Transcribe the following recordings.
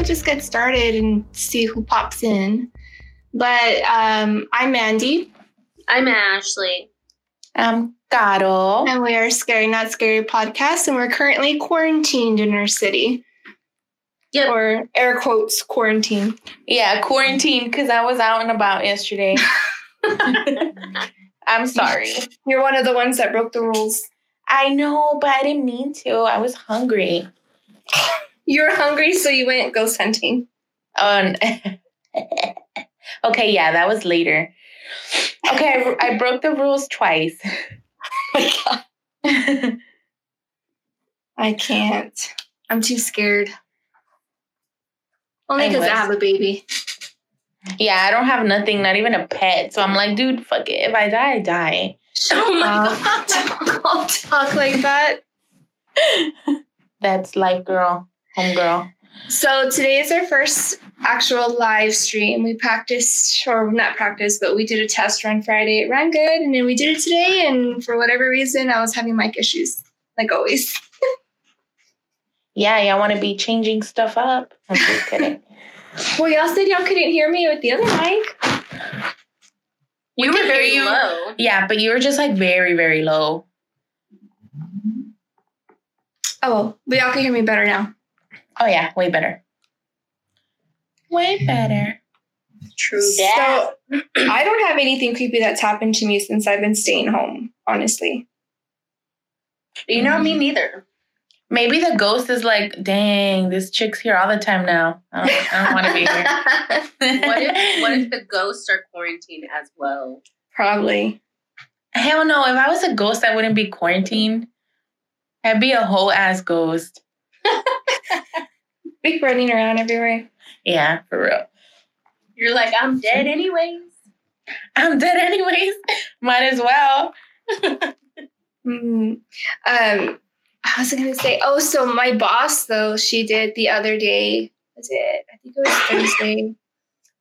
Okay, I guess we'll just get started and see who pops in. But um, I'm Mandy, I'm Ashley. I'm Caro. and we are Scary Not Scary podcast, and we're currently quarantined in our city. Yep. Or air quotes quarantine. Yeah, quarantine because I was out and about yesterday. I'm sorry. You're one of the ones that broke the rules. I know, but I didn't mean to. I was hungry. You were hungry, so you went ghost hunting. Um, okay, yeah, that was later. Okay, I, I broke the rules twice. my God. I can't. I'm too scared. Only because I have a baby. yeah, I don't have nothing, not even a pet. So I'm like, dude, fuck it. If I die, I die. Oh my Uh, god. Talk like that. That's life, girl, home girl. So today is our first actual live stream. We practiced, or not practiced, but we did a test run Friday. It ran good, and then we did it today. And for whatever reason, I was having mic issues, like always. Yeah, y'all want to be changing stuff up? I'm just kidding. Well, y'all said y'all couldn't hear me with the other mic. You We were very you. low. Yeah, but you were just like very, very low. Oh, but y'all can hear me better now. Oh yeah, way better. Way hmm. better. True that. So I don't have anything creepy that's happened to me since I've been staying home. Honestly, you know me mm-hmm. neither. Maybe the ghost is like, dang, this chick's here all the time now. I don't, don't want to be here. What if what if the ghosts are quarantined as well? probably. Hell no. If I was a ghost, I wouldn't be quarantined. I'd be a whole ass ghost. Be running around everywhere. Yeah, for real. You're like, I'm dead anyways. I'm dead anyways. Might as well. Mm. Um, I was gonna say, oh, so my boss though, she did the other day. Was it? I think it was Thursday.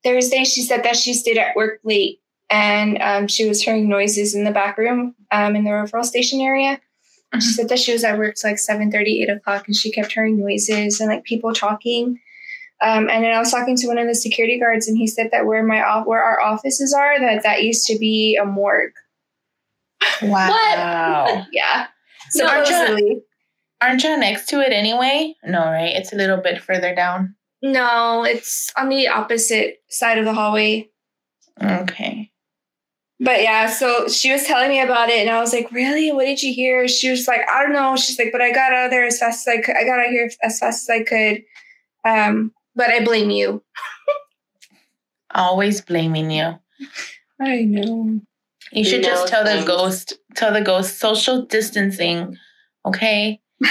Thursday, she said that she stayed at work late and um, she was hearing noises in the back room um, in the referral station area. And she said that she was at work till like 7 8 o'clock and she kept hearing noises and like people talking. Um, and then I was talking to one of the security guards and he said that where my off where our offices are, that that used to be a morgue. Wow. Yeah. So aren't you- Supposedly. Aren't you next to it anyway? No, right? It's a little bit further down. No, it's on the opposite side of the hallway. Okay. But yeah, so she was telling me about it, and I was like, "Really? What did you hear?" She was like, "I don't know." She's like, "But I got out of there as fast as I could. I got out here as fast as I could." Um, but I blame you. Always blaming you. I know. You should No just tell the ghost, tell the ghost social distancing. Okay.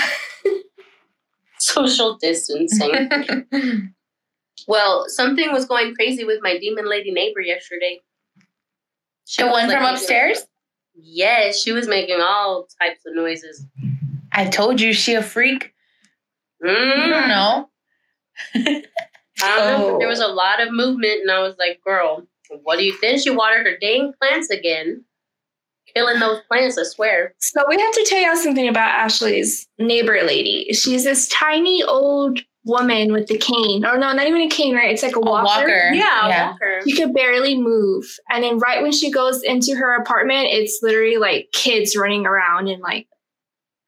Social distancing. well, something was going crazy with my demon lady neighbor yesterday. She the one like, from making- upstairs? Yes, she was making all types of noises. I told you she a freak. You Mm, don't know. I don't know. Oh. There was a lot of movement, and I was like, "Girl, what do you?" Then she watered her dang plants again, killing those plants. I swear. So we have to tell y'all something about Ashley's neighbor lady. She's this tiny old woman with the cane. Or no, not even a cane, right? It's like a A walker. walker. Yeah, Yeah. Walker. She could barely move. And then right when she goes into her apartment, it's literally like kids running around and like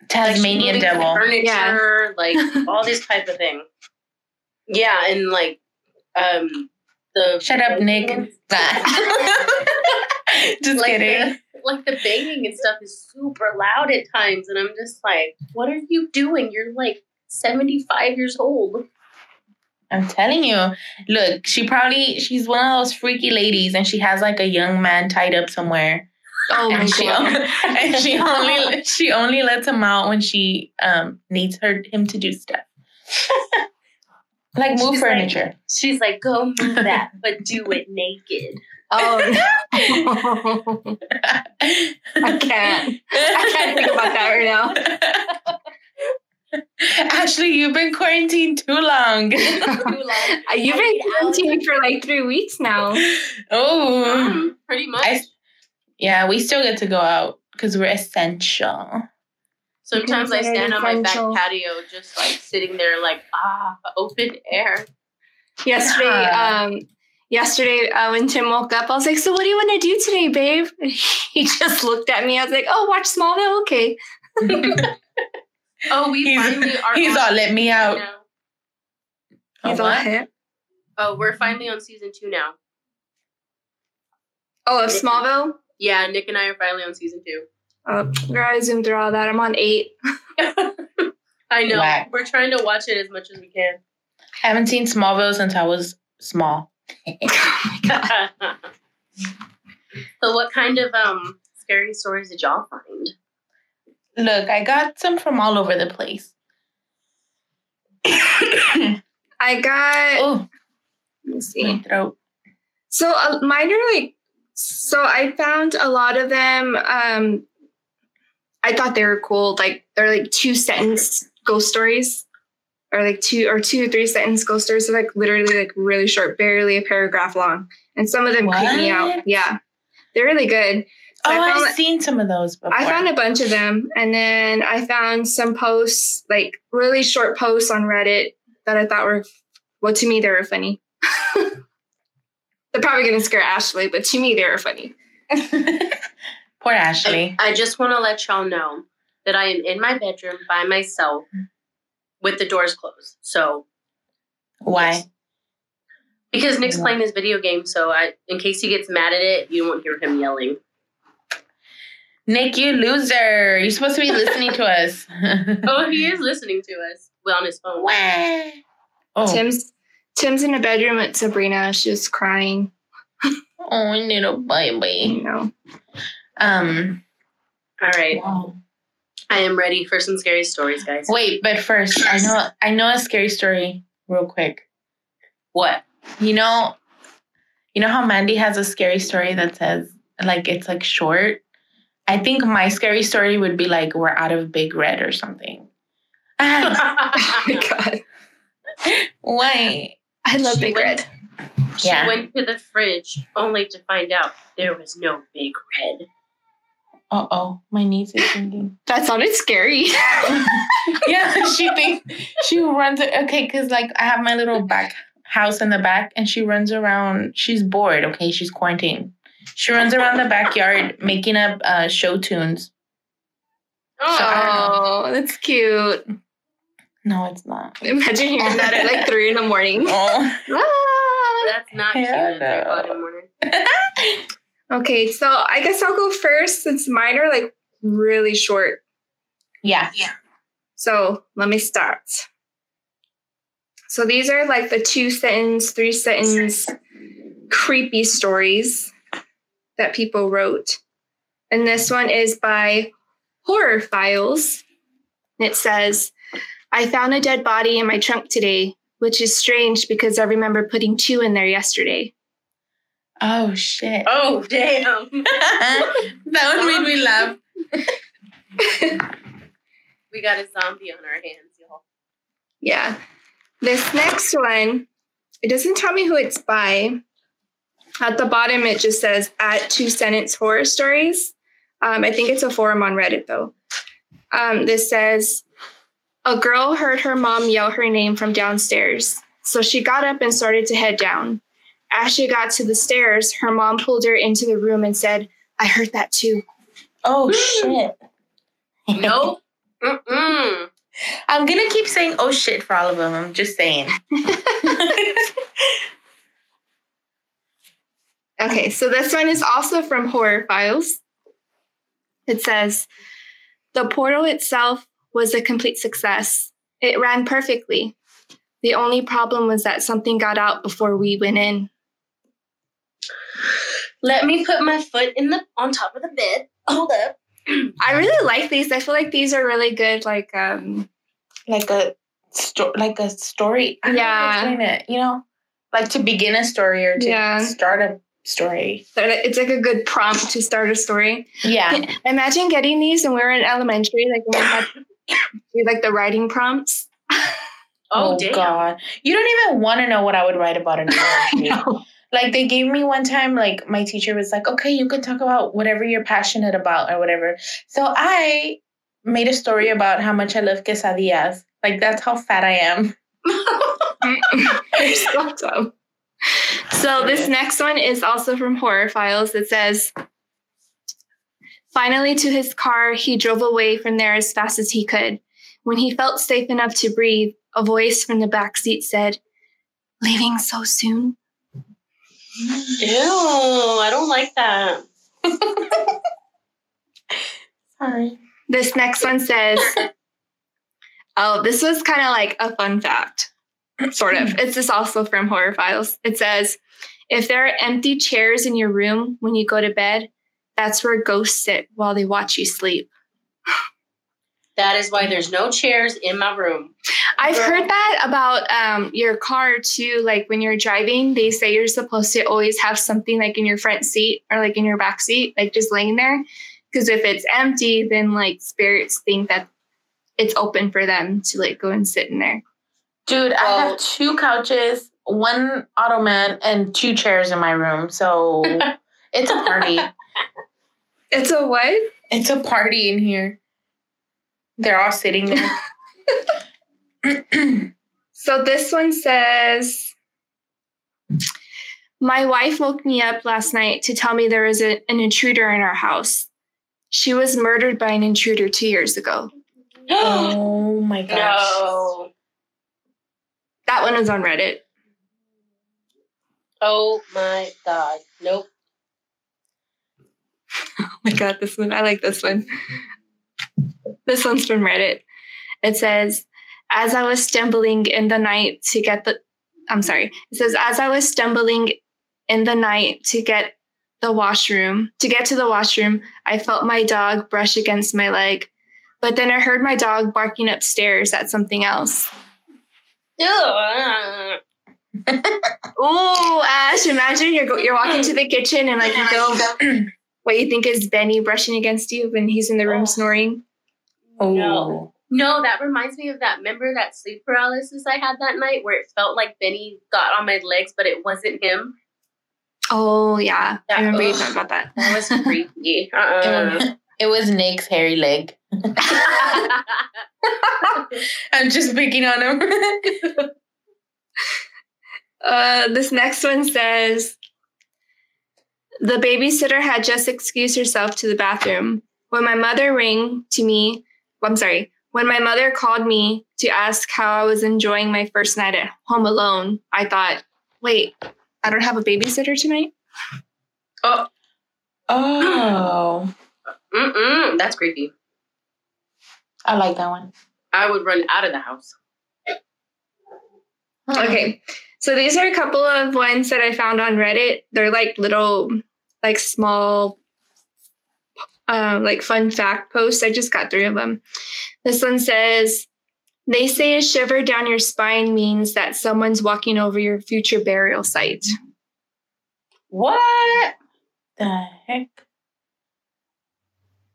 Tasmanian Like, devil. furniture, like all this type of thing. Yeah, and like um the Shut up, Nick. just like kidding. the, like the banging and stuff is super loud at times, and I'm just like, what are you doing? You're like 75 years old. I'm telling you. Look, she probably she's one of those freaky ladies, and she has like a young man tied up somewhere. oh my and she god. and she only she only lets him out when she um needs her him to do stuff. like move She's like- furniture. She's like, go move that, but do it naked. Oh, I can't. I can't think about that right now. Ashley, you've been quarantined too long. Too long. You've been quarantined for like three weeks now. oh, Um, pretty much. I- yeah, we still get to go out because we're essential. Sometimes I stand on my back patio, just like sitting there, like ah, open air. Yesterday, Yeah. um, yesterday uh, when Tim woke up, I was like, "So what do you want to do today, babe?" He just looked at me. I was like, "Oh, watch Smallville, okay." Oh, we He's- finally are. He's on all let me out. now. Oh, He's all what? hip. Oh, we're finally on season two now. Oh, of Smallville. Yeah, Nick and I are finally on season two. Oh, girl, I zoomed through all that. I'm on eight. I know. Whack. We're trying to watch it as much as we can. I haven't seen Smallville since I was small. oh so, what kind of um scary stories did y'all find? Look, I got some from all over the place. I got. oh, Let me my see. throat. So uh, mine are like. So I found a lot of them. Um, I thought they were cool. Like they're like two sentence ghost stories, or like two or two or three sentence ghost stories. So like literally like really short, barely a paragraph long. And some of them creep me out. Yeah, they're really good. Oh, I found I've seen some of those before. I found a bunch of them, and then I found some posts, like really short posts on Reddit that I thought were, well, to me they were funny. They're probably gonna scare Ashley, but to me they were funny. Poor Ashley. I, I just want to let y'all know that I am in my bedroom by myself with the doors closed. So, Why? because Nick's playing his video game, so I, in case he gets mad at it, you won't hear him yelling. Nick, you loser. You're supposed to be listening to us. Oh, he is listening to us well, on his phone. Wah. oh, Tim's Tim's in a bedroom with Sabrina. She's crying. oh, little baby. You know, Um, All right, wow. I am ready for some scary stories, guys. Wait, but first, I know I know a scary story real quick. What? You know, you know how Mandy has a scary story that says like it's like short. I think my scary story would be like we're out of Big Red or something. Oh my god, why? I love She Big went- Red. She Yeah. went to the fridge only to find out there was no big red. Uh oh, my niece is singing. That sounded scary. yeah, she thinks she runs. Okay, because like I have my little back house in the back, and she runs around. She's bored. Okay, she's quarantined. She runs around the backyard making up uh, show tunes. oh, that's cute. No, it's not. Imagine hearing that at like three in the morning. Oh. Ah. That's not Hell cute. no. o'clock in the morning. Okay, so I guess I'll go first since mine are like really short. yeah. So let me start. So these are like the two sentence, three sentence creepy stories that people wrote. And this one is by Horror Files. It says, I found a dead body in my trunk today, which is strange because I remember putting two in there yesterday. Oh shit. Oh, damn. that one made me laugh. we got a zombie on our hands, y'all. Yeah. This next one, it doesn't tell me who it's by. At the bottom, it just says at two sentence horror stories. Um, I think it's a forum on Reddit though. Um, this says a girl heard her mom yell her name from downstairs. So she got up and started to head down. As she got to the stairs, her mom pulled her into the room and said, I heard that too. Oh shit. Nope. Mm-mm. I'm gonna keep saying oh shit for all of them. I'm just saying. Okay, so this one is also from Horror Files. It says The portal itself was a complete success. It ran perfectly. The only problem was that something got out before we went in. Let me put my foot in the on top of the bed. Hold up. I really like these. I feel like these are really good. Like, um, like a sto- like a story. I know Yeah. explain it. You know, like to begin a story or to Yeah. start a story. they're it's like a good prompt to start a story. Yeah. Imagine getting these when we were in elementary, like when we had do, like the writing prompts. Oh, oh damn. God, you don't even want to know what I would write about in poetry. Like they gave me one time, like my teacher was like, "Okay, you can talk about whatever you're passionate about or whatever." So I made a story about how much I love quesadillas. Like that's how fat I am. You're so dumb. So this next one is also from Horror Files. It says, Finally, to his car, he drove away from there as fast as he could. When he felt safe enough to breathe, a voice from the back seat said, Leaving so soon? Ew, I don't like that. Sorry. This next one says, Oh, this was kind of like a fun fact, sort of. It's just also from Horror Files. It says, If there are empty chairs in your room when you go to bed, that's where ghosts sit while they watch you sleep. That is why there's no chairs in my room. I've Girl. heard that about um, your car too. Like when you're driving, they say you're supposed to always have something like in your front seat or like in your back seat, like just laying there. Because if it's empty, then like spirits think that it's open for them to like go and sit in there. Dude, I have two couches, one ottoman, and two chairs in my room. So it's a party. It's a what? It's a party in here. They're all sitting there. So this one says, My wife woke me up last night to tell me there was a, an intruder in our house. She was murdered by an intruder two years ago. oh my gosh. no. That one was on Reddit. Oh my god. Nope. Oh my god, this one. I like this one. This one's from Reddit. It says, as I was stumbling in the night to get the I'm sorry. It says, as I was stumbling in the night to get the washroom, to get to the washroom, I felt my dog brush against my leg. But then I heard my dog barking upstairs at something else. Ew. Oh, Ash, imagine you're go- you're walking to the kitchen and like you feel what you think is Benny brushing against you when he's in the room Oh. snoring. Oh. No. No, that reminds me of that. Remember that sleep paralysis I had that night where it felt like Benny got on my legs, but it wasn't him? Oh yeah, Yeah, I remember you ugh. talking about that. That was creepy. Uh-uh. it was Nick's hairy leg. I'm just picking on him. Uh, this next one says the babysitter had just excused herself to the bathroom when my mother rang to me. I'm sorry. When my mother called me to ask how I was enjoying my first night at home alone, I thought, wait, I don't have a babysitter tonight. oh, oh. mm-mm, that's creepy. I like that one. I would run out of the house. Okay. So these are a couple of ones that I found on Reddit. They're like little, like small, uh, like fun fact posts. I just got three of them. This one says, they say a shiver down your spine means that someone's walking over your future burial site. What? The heck?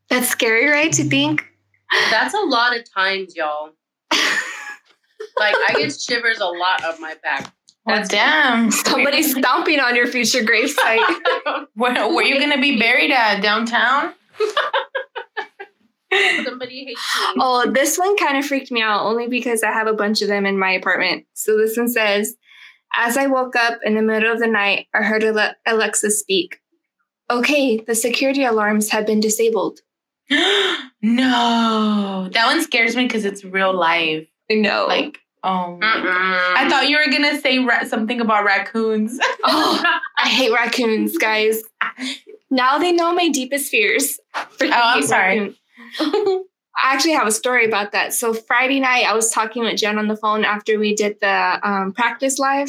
That's scary, right? To think. That's a lot of times, y'all. Like I get shivers a lot up my back. Well, damn. Somebody's stomping on your future grave site. Where, where you gonna be buried at? Downtown? Somebody hates me. Oh, this one kind of freaked me out only because I have a bunch of them in my apartment. So this one says, As I woke up in the middle of the night, I heard Ale- Alexa speak. Okay, the security alarms have been disabled. No. That one scares me because it's real life. No. Like, oh. I thought you were gonna say ra- something about raccoons. oh, I hate raccoons, guys. Now they know my deepest fears. Freaking Oh, I'm sorry. I actually have a story about that. So Friday night, I was talking with Jen on the phone after we did the um, practice live,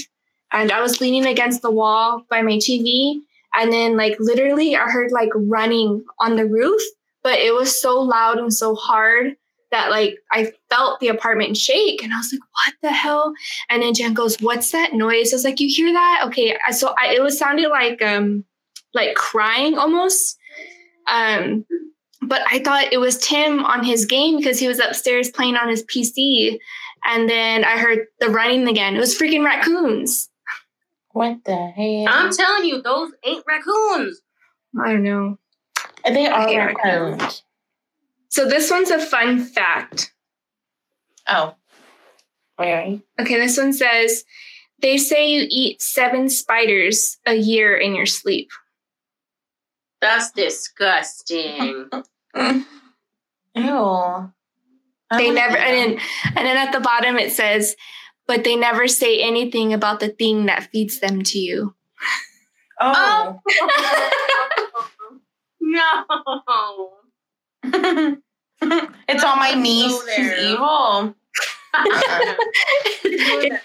and I was leaning against the wall by my TV, and then like literally, I heard like running on the roof, but it was so loud and so hard that like I felt the apartment shake, and I was like, "What the hell?" And then Jen goes, "What's that noise?" I was like, "You hear that?" Okay, so I, it was sounded like um like crying almost. Um, but I thought it was Tim on his game because he was upstairs playing on his PC. And then I heard the running again. It was freaking raccoons. What the hell? I'm telling you, those ain't raccoons. I don't know. They are hate raccoons. So this one's a fun fact. Oh. Really? Okay, this one says they say you eat seven spiders a year in your sleep. That's disgusting. Ew. They never and then and then at the bottom it says, but they never say anything about the thing that feeds them to you. Oh. no. it's on my niece. She's evil.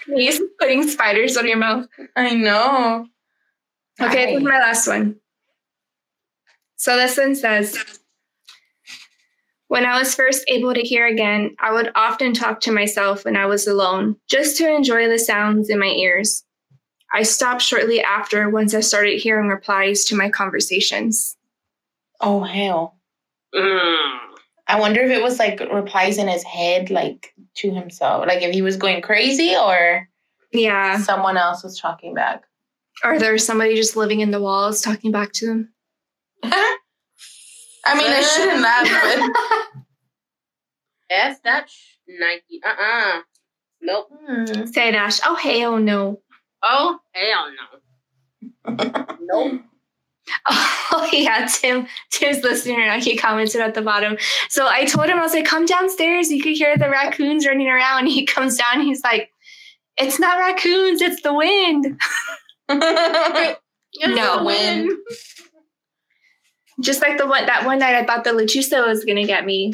He's putting spiders on your mouth. I know. Okay, this is my last one. So this one says When I was first able to hear again, I would often talk to myself when I was alone, just to enjoy the sounds in my ears. I stopped shortly after once I started hearing replies to my conversations. Oh hell. Mm. I wonder if it was like replies in his head, like to himself, like if he was going crazy or Yeah. someone else was talking back. Or there's somebody just living in the walls talking back to them. I mean, it shouldn't have, F that sh- Nike. Uh uh Nope. but Hmm. Say Dash. Oh hell no. Oh, hell no. Nope. Oh yeah, Tim. Tim's listening right now. He commented at the bottom. So I told him I was like, "Come downstairs. You could hear the raccoons running around." He comes down. He's like, "It's not raccoons. It's the wind." It's No. the wind. Just like the one that one night I thought the Lechuza was gonna get me.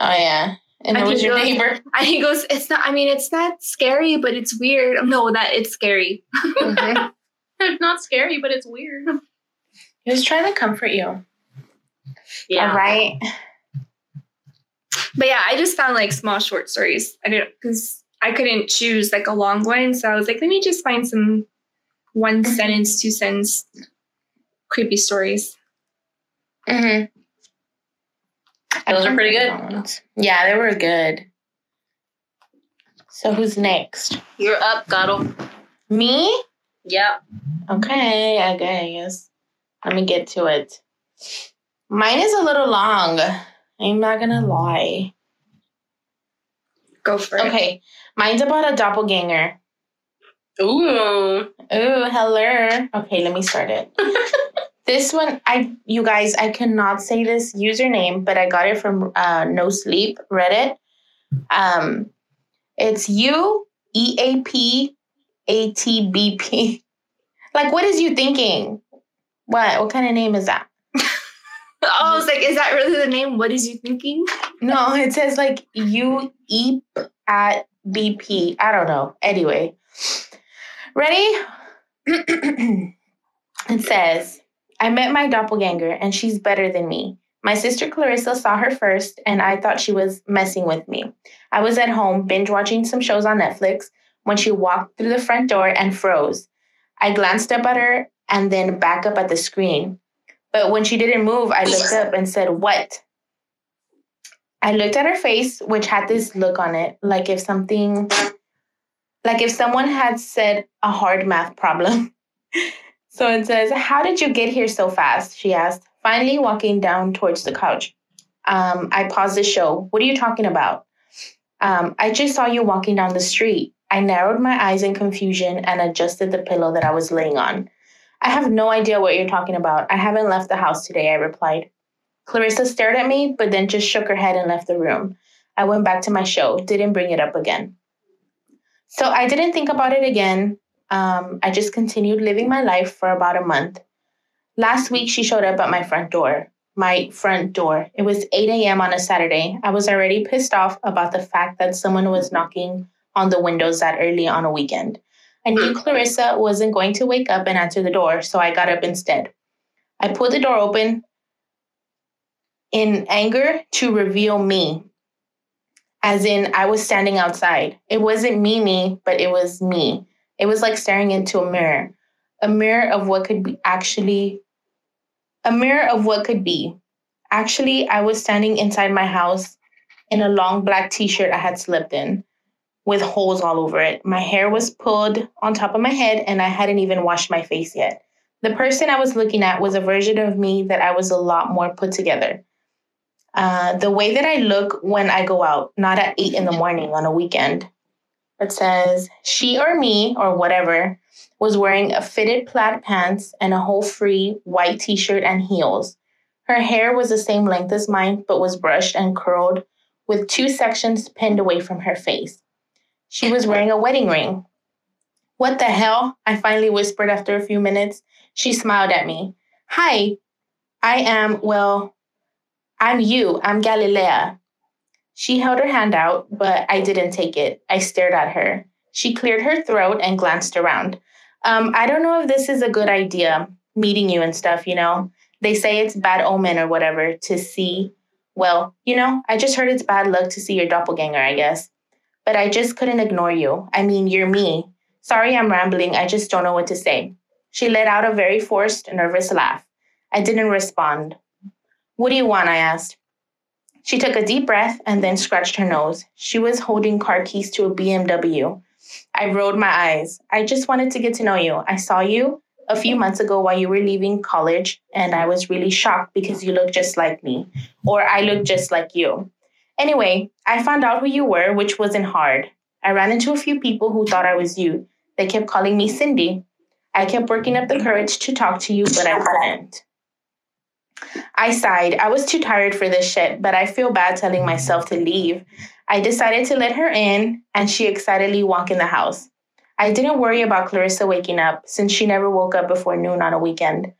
oh yeah, and I it was your it was- neighbor. And he goes, "It's not. I mean, it's not scary, but it's weird." No, that it's scary. It's not scary, but it's weird. He was trying to comfort you. Yeah. All right. But yeah, I just found like small short stories. I didn't because I couldn't choose like a long one, so I was like, let me just find some one sentence, two sentence creepy stories. Mm-hmm. Those are pretty good. Yeah, they were good. So who's next? You're up, Gato. Me? Yep. Okay, I guess. Let me get to it. Mine is a little long. I'm not gonna lie. Go for it. Okay, mine's about a doppelganger. Ooh. Ooh, hello. Okay, let me start it. this one, I you guys, I cannot say this username, but I got it from uh, No Sleep Reddit. Um, it's U E A P A T B P. Like, what is you thinking? What? What kind of name is that? Oh, I was like, is that really the name? What is you thinking? No, it says like you eep at BP. I don't know. Anyway, ready? it says, I met my doppelganger and she's better than me. My sister Clarissa saw her first and I thought she was messing with me. I was at home binge watching some shows on Netflix when she walked through the front door and froze. I glanced up at her and then back up at the screen. But when she didn't move, I looked up and said, What? I looked at her face, which had this look on it, like if something, like if someone had said a hard math problem. so it says, How did you get here so fast? She asked, finally walking down towards the couch. Um, I paused the show. What are you talking about? Um, I just saw you walking down the street. I narrowed my eyes in confusion and adjusted the pillow that I was laying on. I have no idea what you're talking about. I haven't left the house today, I replied. Clarissa stared at me, but then just shook her head and left the room. I went back to my show, didn't bring it up again. So I didn't think about it again. Um, I just continued living my life for about a month. Last week, she showed up at my front door. My front door. It was 8 a.m. on a Saturday. I was already pissed off about the fact that someone was knocking on the windows that early on a weekend. I knew Clarissa wasn't going to wake up and answer the door, so I got up instead. I pulled the door open in anger to reveal me. As in, I was standing outside. It wasn't Mimi, but it was me. It was like staring into a mirror, a mirror of what could be actually, a mirror of what could be. Actually, I was standing inside my house in a long black t shirt I had slipped in with holes all over it. My hair was pulled on top of my head, and I hadn't even washed my face yet. The person I was looking at was a version of me that I was a lot more put together. Uh, the way that I look when I go out, not at eight in the morning on a weekend. It says, she or me, or whatever, was wearing a fitted plaid pants and a hole free white t shirt and heels. Her hair was the same length as mine, but was brushed and curled with two sections pinned away from her face. She was wearing a wedding ring. What the hell? I finally whispered after a few minutes. She smiled at me. Hi, I am, well, I'm you. I'm Galilea. She held her hand out, but I didn't take it. I stared at her. She cleared her throat and glanced around. Um, I don't know if this is a good idea, meeting you and stuff, you know? They say it's bad omen or whatever to see. Well, you know, I just heard it's bad luck to see your doppelganger, I guess. But I just couldn't ignore you. I mean, you're me. Sorry I'm rambling. I just don't know what to say. She let out a very forced, nervous laugh. I didn't respond. What do you want? I asked. She took a deep breath and then scratched her nose. She was holding car keys to a BMW. I rolled my eyes. I just wanted to get to know you. I saw you a few months ago while you were leaving college, and I was really shocked because you look just like me, or I look just like you. Anyway, I found out who you were, which wasn't hard. I ran into a few people who thought I was you. They kept calling me Cindy. I kept working up the courage to talk to you, but I couldn't. I sighed. I was too tired for this shit, but I feel bad telling myself to leave. I decided to let her in, and she excitedly walked in the house. I didn't worry about Clarissa waking up since she never woke up before noon on a weekend.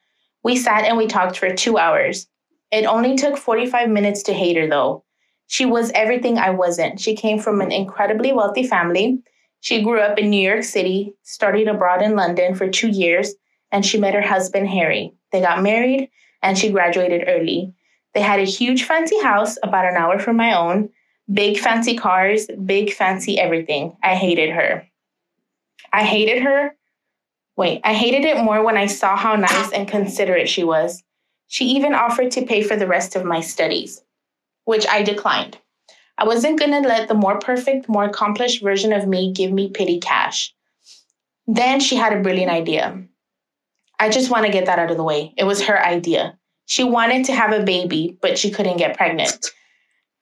We sat and we talked for two hours. It only took 45 minutes to hate her, though. She was everything I wasn't. She came from an incredibly wealthy family. She grew up in New York City, studied abroad in London for two years, and she met her husband, Harry. They got married and she graduated early. They had a huge fancy house about an hour from my own, big fancy cars, big fancy everything. I hated her. I hated her. Wait, I hated it more when I saw how nice and considerate she was. She even offered to pay for the rest of my studies, which I declined. I wasn't going to let the more perfect, more accomplished version of me give me pity cash. Then she had a brilliant idea. I just want to get that out of the way. It was her idea. She wanted to have a baby, but she couldn't get pregnant.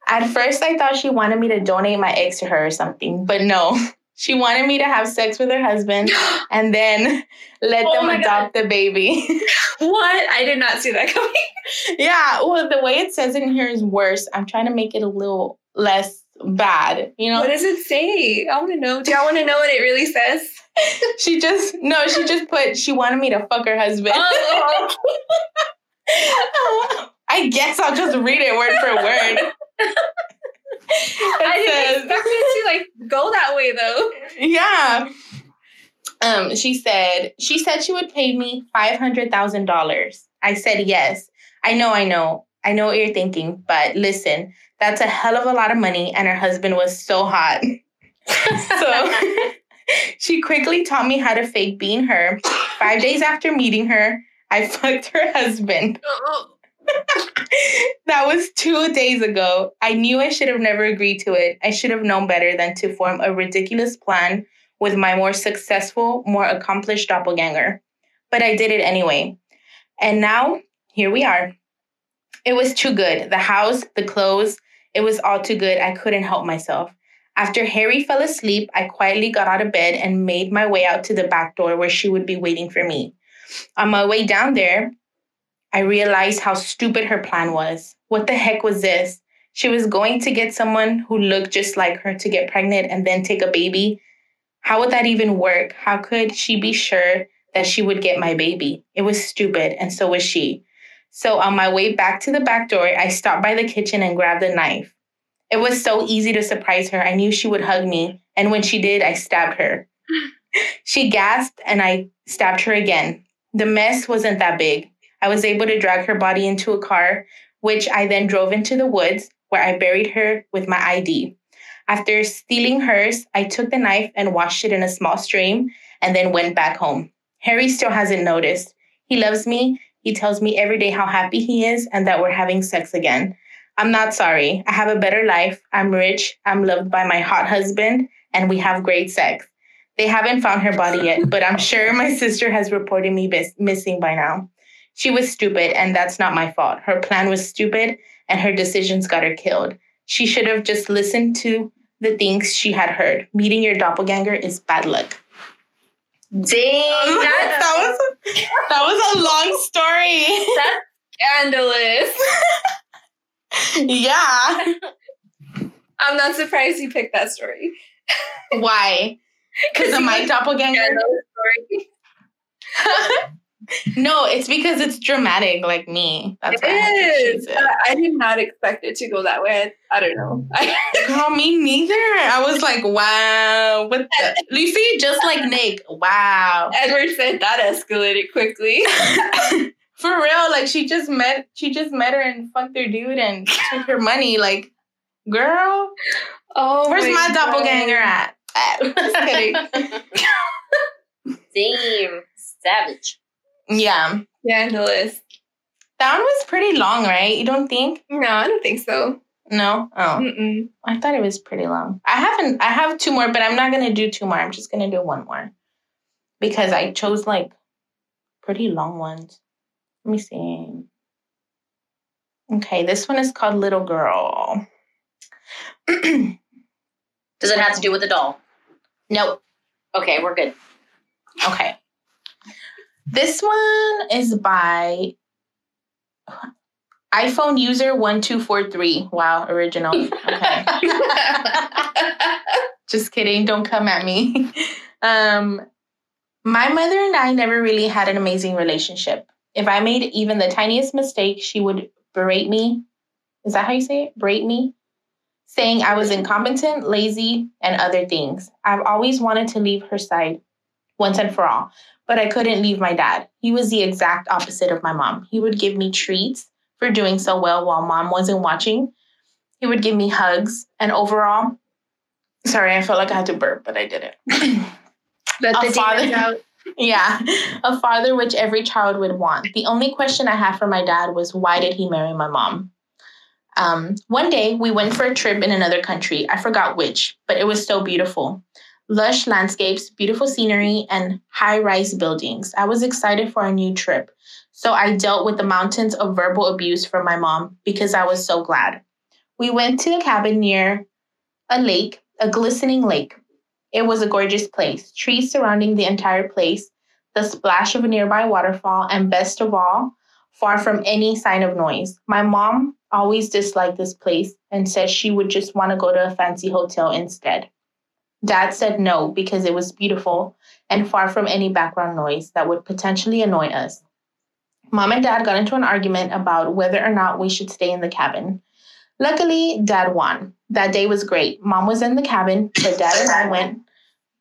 At first, I thought she wanted me to donate my eggs to her or something, but no. She wanted me to have sex with her husband and then let oh them adopt God. the baby. what? I did not see that coming. yeah, well, the way it says in here is worse. I'm trying to make it a little less bad, you know? What does it say? I want to know. Do y'all want to know what it really says? she just, no, she just put, she wanted me to fuck her husband. Oh, I guess I'll just read it word for word. I didn't expect it to like go that way though. Yeah. Um, she said she said she would pay me five hundred thousand dollars. I said yes. I know, I know, I know what you're thinking, but listen, that's a hell of a lot of money, and her husband was so hot. so she quickly taught me how to fake being her. Five days after meeting her, I fucked her husband. that was two days ago. I knew I should have never agreed to it. I should have known better than to form a ridiculous plan with my more successful, more accomplished doppelganger. But I did it anyway. And now, here we are. It was too good. The house, the clothes, it was all too good. I couldn't help myself. After Harry fell asleep, I quietly got out of bed and made my way out to the back door where she would be waiting for me. On my way down there, I realized how stupid her plan was. What the heck was this? She was going to get someone who looked just like her to get pregnant and then take a baby. How would that even work? How could she be sure that she would get my baby? It was stupid, and so was she. So on my way back to the back door, I stopped by the kitchen and grabbed a knife. It was so easy to surprise her. I knew she would hug me, and when she did, I stabbed her. she gasped, and I stabbed her again. The mess wasn't that big. I was able to drag her body into a car, which I then drove into the woods where I buried her with my ID. After stealing hers, I took the knife and washed it in a small stream and then went back home. Harry still hasn't noticed. He loves me. He tells me every day how happy he is and that we're having sex again. I'm not sorry. I have a better life. I'm rich. I'm loved by my hot husband, and we have great sex. They haven't found her body yet, but I'm sure my sister has reported me bis- missing by now. She was stupid, and that's not my fault. Her plan was stupid, and her decisions got her killed. She should have just listened to the things she had heard. Meeting your doppelganger is bad luck. Dang, that, that's was that was a long story. Scandalous. yeah. I'm not surprised you picked that story. Why? Because of my doppelganger. Story. No, it's because it's dramatic, like me. That's It why I is. choose it. Uh, I did not expect it to go that way. I, I don't know. Girl, me neither. I was like, wow. What the? You see, just like Nick. Wow. Edward said that escalated quickly. For real, like she just met she just met her and fucked her dude and took her money. Like, girl, Oh, where's my, God. doppelganger at? Just kidding. Damn, savage. Yeah. Scandalous. That one was pretty long, right? You don't think? No, I don't think so. No? Oh. Mm-mm. I thought it was pretty long. I haven't I have two more, but I'm not gonna do two more. I'm just gonna do one more. Because I chose like pretty long ones. Let me see. Okay, this one is called Little Girl. Does it have to do with a doll? nope. Okay, we're good. Okay. This one is by iPhone user 1243. Wow, original. Okay. Just kidding. Don't come at me. Um, my mother and I never really had an amazing relationship. If I made even the tiniest mistake, she would berate me. Is that how you say it? Berate me? Saying I was incompetent, lazy, and other things. I've always wanted to leave her side once and for all, but I couldn't leave my dad. He was the exact opposite of my mom. He would give me treats for doing so well while mom wasn't watching. He would give me hugs, and overall, sorry, I felt like I had to burp, but I didn't. Let A the father- out. Yeah, a father which every child would want. The only question I had for my dad was why did he marry my mom? Um, one day we went for a trip in another country. I forgot which, but it was so beautiful. Lush landscapes, beautiful scenery, and high rise buildings. I was excited for a new trip. So I dealt with the mountains of verbal abuse from my mom because I was so glad. We went to a cabin near a lake, a glistening lake. It was a gorgeous place, trees surrounding the entire place, the splash of a nearby waterfall, and best of all, far from any sign of noise. My mom always disliked this place and said she would just want to go to a fancy hotel instead. Dad said no because it was beautiful and far from any background noise that would potentially annoy us. Mom and dad got into an argument about whether or not we should stay in the cabin. Luckily, dad won. That day was great. Mom was in the cabin, but dad and I went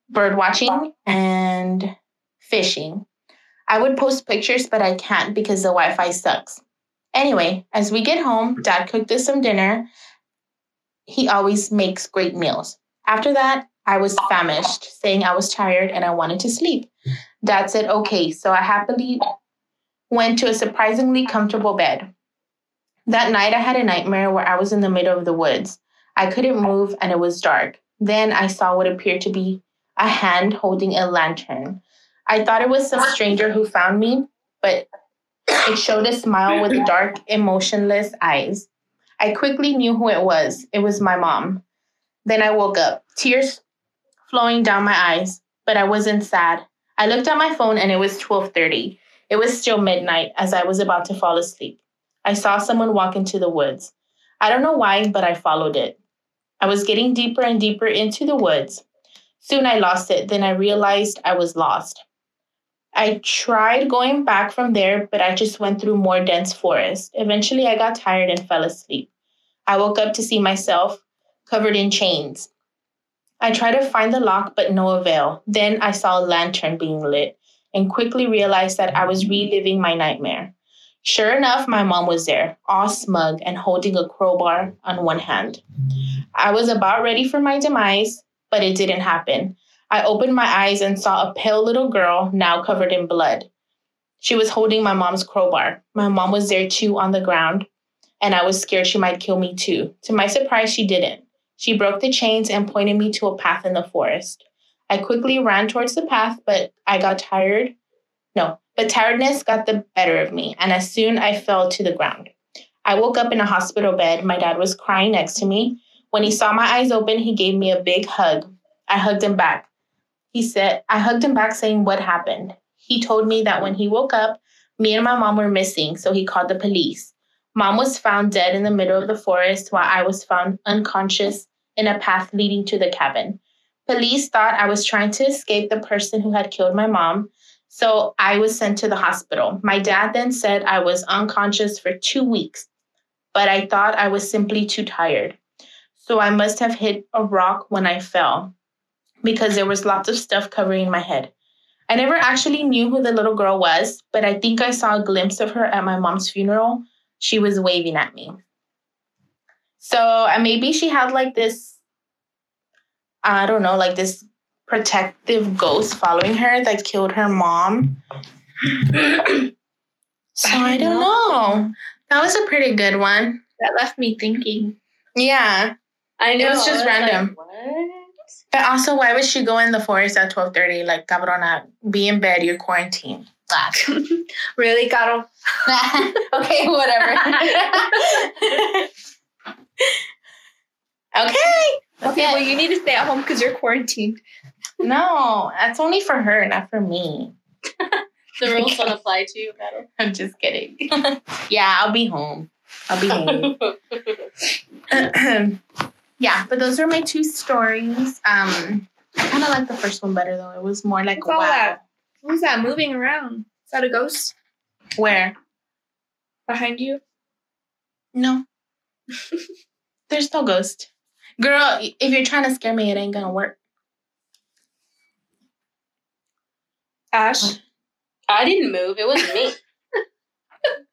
bird watching and fishing. I would post pictures, but I can't because the Wi Fi sucks. Anyway, as we get home, dad cooked us some dinner. He always makes great meals. After that, I was famished, saying I was tired and I wanted to sleep. Dad said, okay, so I happily went to a surprisingly comfortable bed. That night, I had a nightmare where I was in the middle of the woods. I couldn't move and it was dark. Then I saw what appeared to be a hand holding a lantern. I thought it was some stranger who found me, but it showed a smile with dark, emotionless eyes. I quickly knew who it was. It was my mom. Then I woke up, tears flowing down my eyes, but I wasn't sad. I looked at my phone and it was 12:30. It was still midnight as I was about to fall asleep. I saw someone walk into the woods. I don't know why, but I followed it. I was getting deeper and deeper into the woods. Soon I lost it. Then I realized I was lost. I tried going back from there, but I just went through more dense forest. Eventually, I got tired and fell asleep. I woke up to see myself covered in chains. I tried to find the lock, but no avail. Then I saw a lantern being lit and quickly realized that I was reliving my nightmare. Sure enough, my mom was there, all smug and holding a crowbar on one hand. I was about ready for my demise, but it didn't happen. I opened my eyes and saw a pale little girl, now covered in blood. She was holding my mom's crowbar. My mom was there too on the ground, and I was scared she might kill me too. To my surprise, she didn't. She broke the chains and pointed me to a path in the forest. I quickly ran towards the path, but I got tired. No, but tiredness got the better of me, and as soon I fell to the ground. I woke up in a hospital bed. My dad was crying next to me. When he saw my eyes open, he gave me a big hug. I hugged him back. He said, I hugged him back saying what happened. He told me that when he woke up, me and my mom were missing, so he called the police. Mom was found dead in the middle of the forest while I was found unconscious in a path leading to the cabin. Police thought I was trying to escape the person who had killed my mom, so I was sent to the hospital. My dad then said I was unconscious for two weeks, but I thought I was simply too tired. So I must have hit a rock when I fell because there was lots of stuff covering my head. I never actually knew who the little girl was, but I think I saw a glimpse of her at my mom's funeral. She was waving at me. So uh, maybe she had like this, I don't know, like this protective ghost following her that killed her mom. so I don't know. That was a pretty good one. That left me thinking. Yeah. I know. It was just like, random. what? But also, why would she go in the forest at twelve thirty? Like, cabrona, be in bed. You're quarantined. really, Carol? okay, whatever. okay. Okay, well, you need to stay at home because you're quarantined. No, that's only for her, not for me. The rules don't apply to you, Battle. I'm just kidding. yeah, I'll be home. I'll be home. yeah, but those are my two stories. Um, I kind of like the first one better though. It was more like What's wow. that? Who's that moving around? Is that a ghost Where? behind you? No. There's no ghost. Girl, if you're trying to scare me, it ain't gonna work. Ash? What? I didn't move. It wasn't me.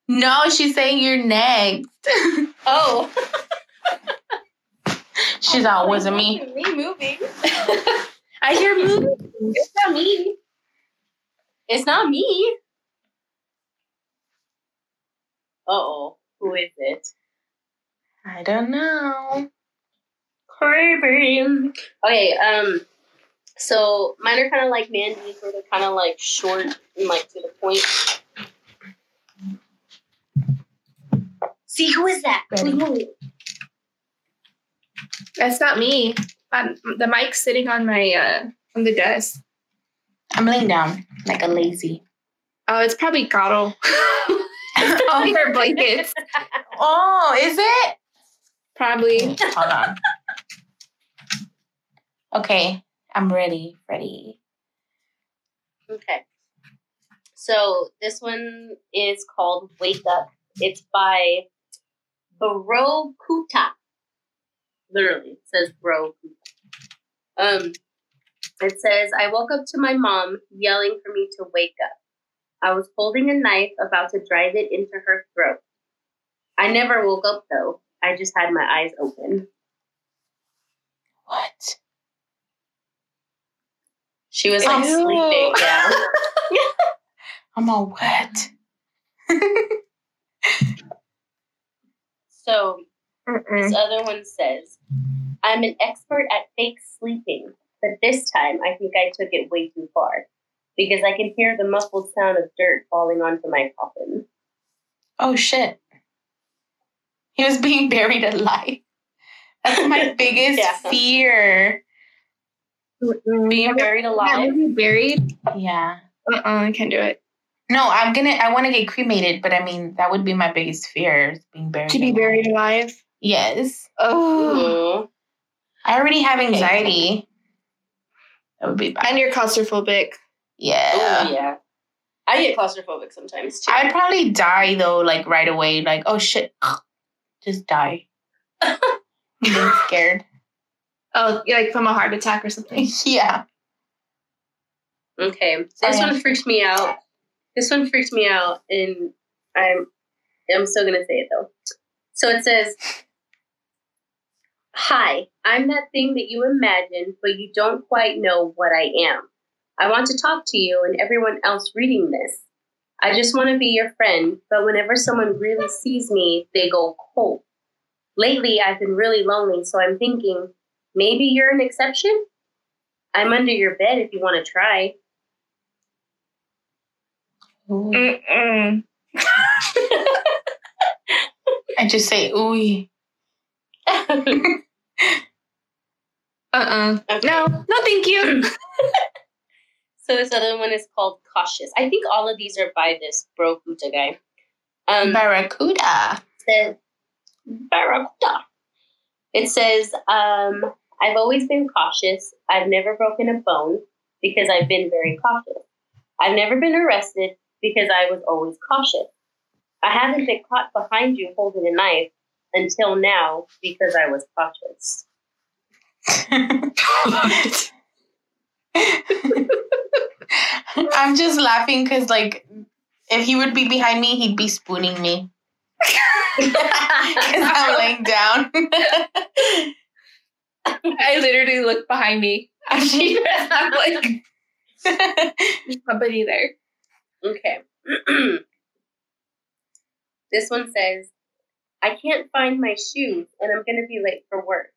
No, she's saying you're next. Oh. she's all, wasn't me. Me moving. I hear moving. It's not me. It's not me. Uh oh. Who is it? I don't know. Creepy. Okay, um, so mine are kind of like Mandy's, where they're kind of like short and like to the point. See, who is that? Ready. That's not me. Um, the mic's sitting on my uh on the desk. I'm laying down like a lazy. Oh, it's probably Carol. on her blankets. Oh, is it? Probably. Hold on. Okay, I'm ready. Ready. Okay. So this one is called Wake Up. It's by Bro Kuta. Literally, it says Bro Kuta. Um, it says, I woke up to my mom yelling for me to wake up. I was holding a knife about to drive it into her throat. I never woke up though. I just had my eyes open. What? She was like Ew. sleeping. Yeah. I'm all wet. So Mm-mm. This other one says, I'm an expert at fake sleeping, but this time I think I took it way too far because I can hear the muffled sound of dirt falling onto my coffin. Oh shit. He was being buried alive. That's my biggest Yeah. fear. Mm-hmm. Being buried That alive. movie buried? Yeah. Uh-uh, I can't do it. No, I'm gonna I wanna get cremated, but I mean that would be my biggest fear is being buried. To be alive. buried alive. Yes. Oh. I already have anxiety. That would be bad. And you're claustrophobic. Yeah. Ooh, yeah. I get claustrophobic sometimes too. I'd probably die though, like right away. Like, oh shit, just die. I'm being scared. Oh, like from a heart attack or something. Yeah. Okay, this Sorry. one freaked me out. This one freaked me out, and I'm I'm still gonna say it though. So it says, "Hi, I'm that thing that you imagine, but you don't quite know what I am. I want to talk to you and everyone else reading this. I just want to be your friend, but whenever someone really sees me, they go cold. Lately, I've been really lonely, so I'm thinking maybe you're an exception. I'm under your bed if you want to try." Mm-mm. I just say ooey. Uh-uh. Okay. No, no, thank you. So this other one is called Cautious. I think all of these are by this Bro Kuta guy. Um, Barracuda. says Barracuda. It says, um, I've always been cautious. I've never broken a bone because I've been very cautious. I've never been arrested because I was always cautious. I haven't been caught behind you holding a knife until now because I was cautious. I'm just laughing because, like, if he would be behind me, he'd be spooning me. Because I'm laying down. I literally look behind me. After you read I'm like, there's nobody there. Okay. this one says, I can't find my shoes and I'm going to be late for work.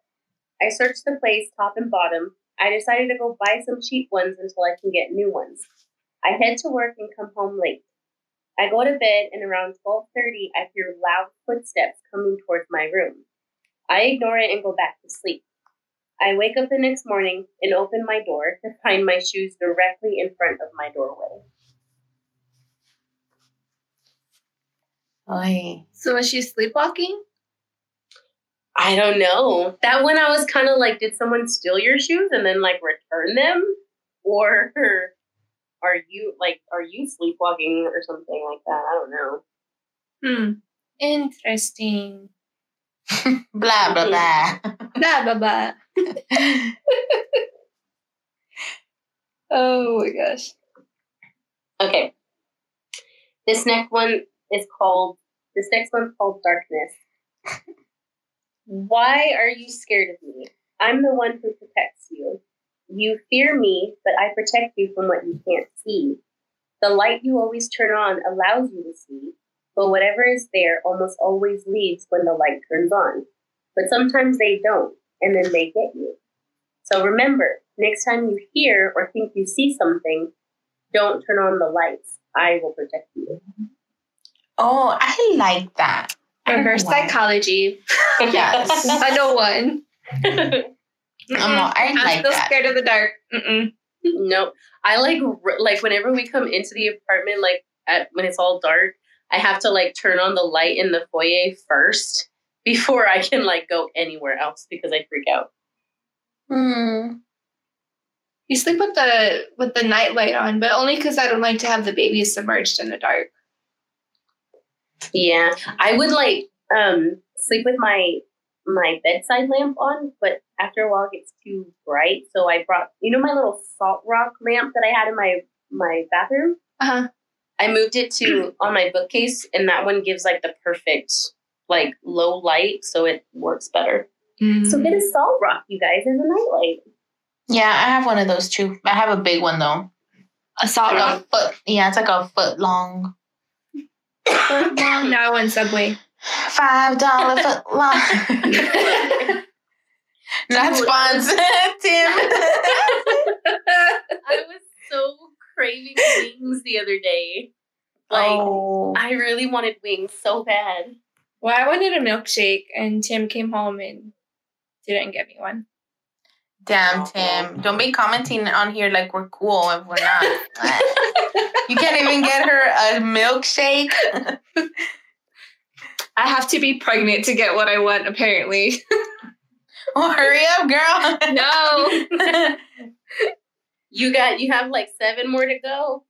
I searched the place top and bottom. I decided to go buy some cheap ones until I can get new ones. I head to work and come home late. I go to bed and around 12:30 I hear loud footsteps coming towards my room. I ignore it and go back to sleep. I wake up the next morning and open my door to find my shoes directly in front of my doorway. Oy. So was she sleepwalking? I don't know. That one I was kind of like, did someone steal your shoes and then like return them? Or are you like, are you sleepwalking or something like that? I don't know. Hmm. Interesting. blah, blah, blah. Blah blah blah. Oh my gosh. Okay. This next one is called, this next one's called Darkness. Why are you scared of me? I'm the one who protects you. You fear me, but I protect you from what you can't see. The light you always turn on allows you to see, but whatever is there almost always leaves when the light turns on. But sometimes they don't, and then they get you. So remember, next time you hear or think you see something, don't turn on the lights. I will protect you. Oh, I like that. I Reverse know psychology. Yes. I'm not- I I'm like still that. scared of the dark. Mm-mm. Nope. I like like whenever we come into the apartment, like at when it's all dark, I have to like turn on the light in the foyer first before I can like go anywhere else because I freak out. Hmm. You sleep with the with the night light on, but only because I don't like to have the baby submerged in the dark. Yeah, I would like um sleep with my my bedside lamp on, but after a while it gets too bright. So I brought you know my little salt rock lamp that I had in my my bathroom. Uh-huh. I moved it to on my bookcase, and that one gives like the perfect like low light, so it works better. So get a salt rock, you guys, as a nightlight. Yeah, I have one of those too. I have a big one though. a salt rock. a foot. Yeah, it's like a foot long. Now I want Subway. Five dollar foot long. Not sponsored, Tim. I was so craving wings the other day. Like oh, I really wanted wings so bad. well, I wanted a milkshake, and Tim came home and didn't get me one. damn, Tim! Don't be commenting on here like we're cool if we're not. you can't even get her a milkshake. I have to be pregnant to get what I want, apparently. Oh, hurry up, girl! no. You got you have like seven more to go.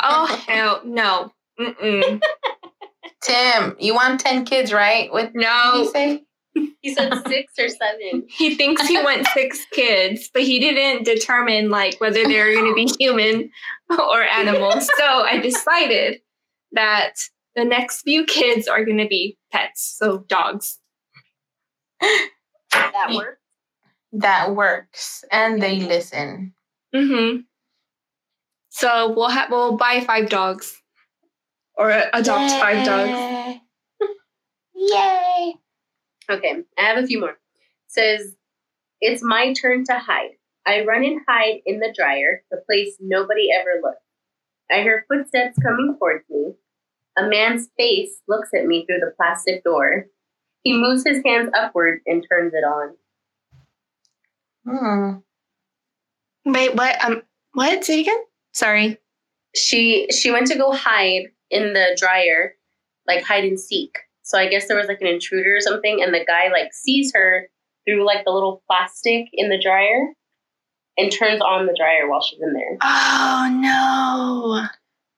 Oh hell no. Mm-mm. Tim, you want ten kids, right? What did you No. He said six or seven. He thinks he wants six kids, but he didn't determine like whether they're going to be human or animals. So I decided that the next few kids are going to be pets, so dogs. That works. That works, and they listen. Mm-hmm. So we'll have we'll buy five dogs, or adopt five dogs. Yay. Okay, I have a few more. says, It's my turn to hide. I run and hide in the dryer, the place nobody ever looks. I hear footsteps coming towards me. A man's face looks at me through the plastic door. He moves his hands upward and turns it on. Hmm. Wait, what? Um, what? Say it again. Sorry. She she went to go hide in the dryer, like hide and seek. So I guess there was like an intruder or something, and the guy like sees her through like the little plastic in the dryer and turns on the dryer while she's in there. Oh no!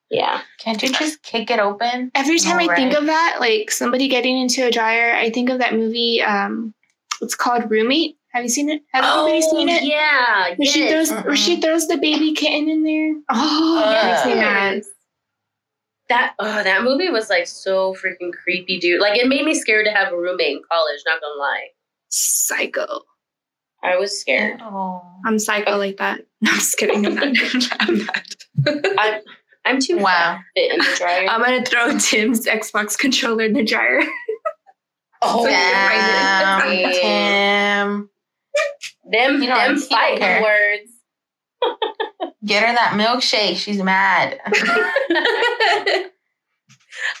Yeah. Can't you just kick it open? Every time I Right. think of that, like somebody getting into a dryer, I think of that movie. Um, it's called Roommate. Have you seen it? Has anybody seen it? Oh, Yeah. Where she yes. throws, where she throws the baby kitten in there. Oh, Uh, it makes me mad. Yes. That oh, that movie was like so freaking creepy, dude. Like it made me scared to have a roommate in college. Not gonna lie, Psycho. I was scared. Oh. I'm psycho like that. No, I'm just kidding. I'm not. I'm not. I'm I'm too Wow. fat fit in the dryer. I'm gonna throw Tim's Xbox controller in the dryer. oh, so you Damn. Tim. them You know, them he fighting words. Get her that milkshake. She's mad.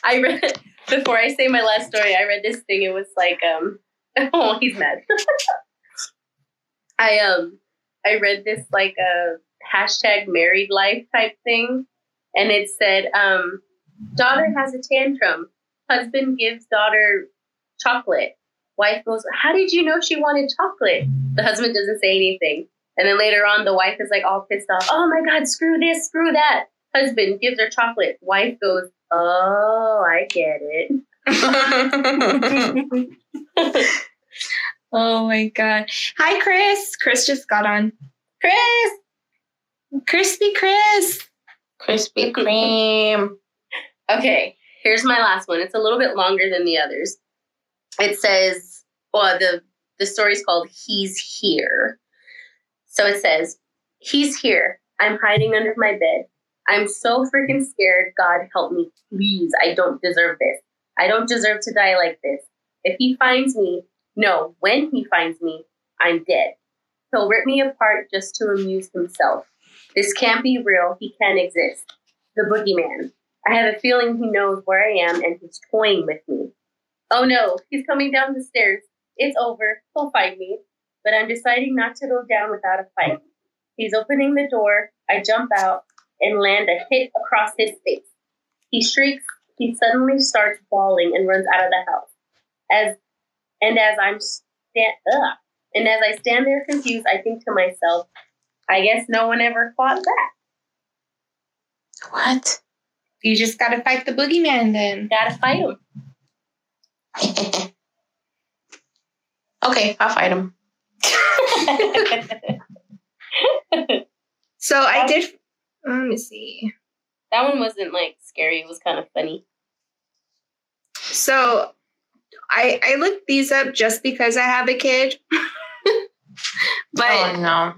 I read before I say my last story. I read this thing. It was like, um, oh, he's mad. I um, I read this like a hashtag married life type thing, and it said, um, daughter has a tantrum. Husband gives daughter chocolate. Wife goes, how did you know she wanted chocolate? The husband doesn't say anything. And then later on, the wife is like all pissed off. Oh my God, screw this, screw that. Husband gives her chocolate. Wife goes, Oh, I get it. oh my god. Hi, Chris. Chris just got on. Chris! Crispy Chris. Krispy Kreme. Okay, here's my last one. It's a little bit longer than the others. It says, well, the, the story's called He's Here. So it says, He's here. I'm hiding under my bed. I'm so freaking scared. God help me, please. I don't deserve this. I don't deserve to die like this. If he finds me, no, when he finds me, I'm dead. He'll rip me apart just to amuse himself. This can't be real. He can't exist. The boogeyman. I have a feeling he knows where I am and he's toying with me. Oh no, he's coming down the stairs. It's over. He'll find me. But I'm deciding not to go down without a fight. He's opening the door. I jump out and land a hit across his face. He shrieks. He suddenly starts bawling and runs out of the house. As and as I'm stand ugh, and as I stand there confused, I think to myself, I guess no one ever fought that. What? You just gotta fight the boogeyman then. Gotta fight him. okay, I'll fight him. So I did. Let me see. That one wasn't like scary. It was kind of funny. So I I looked these up just because I have a kid. but oh no.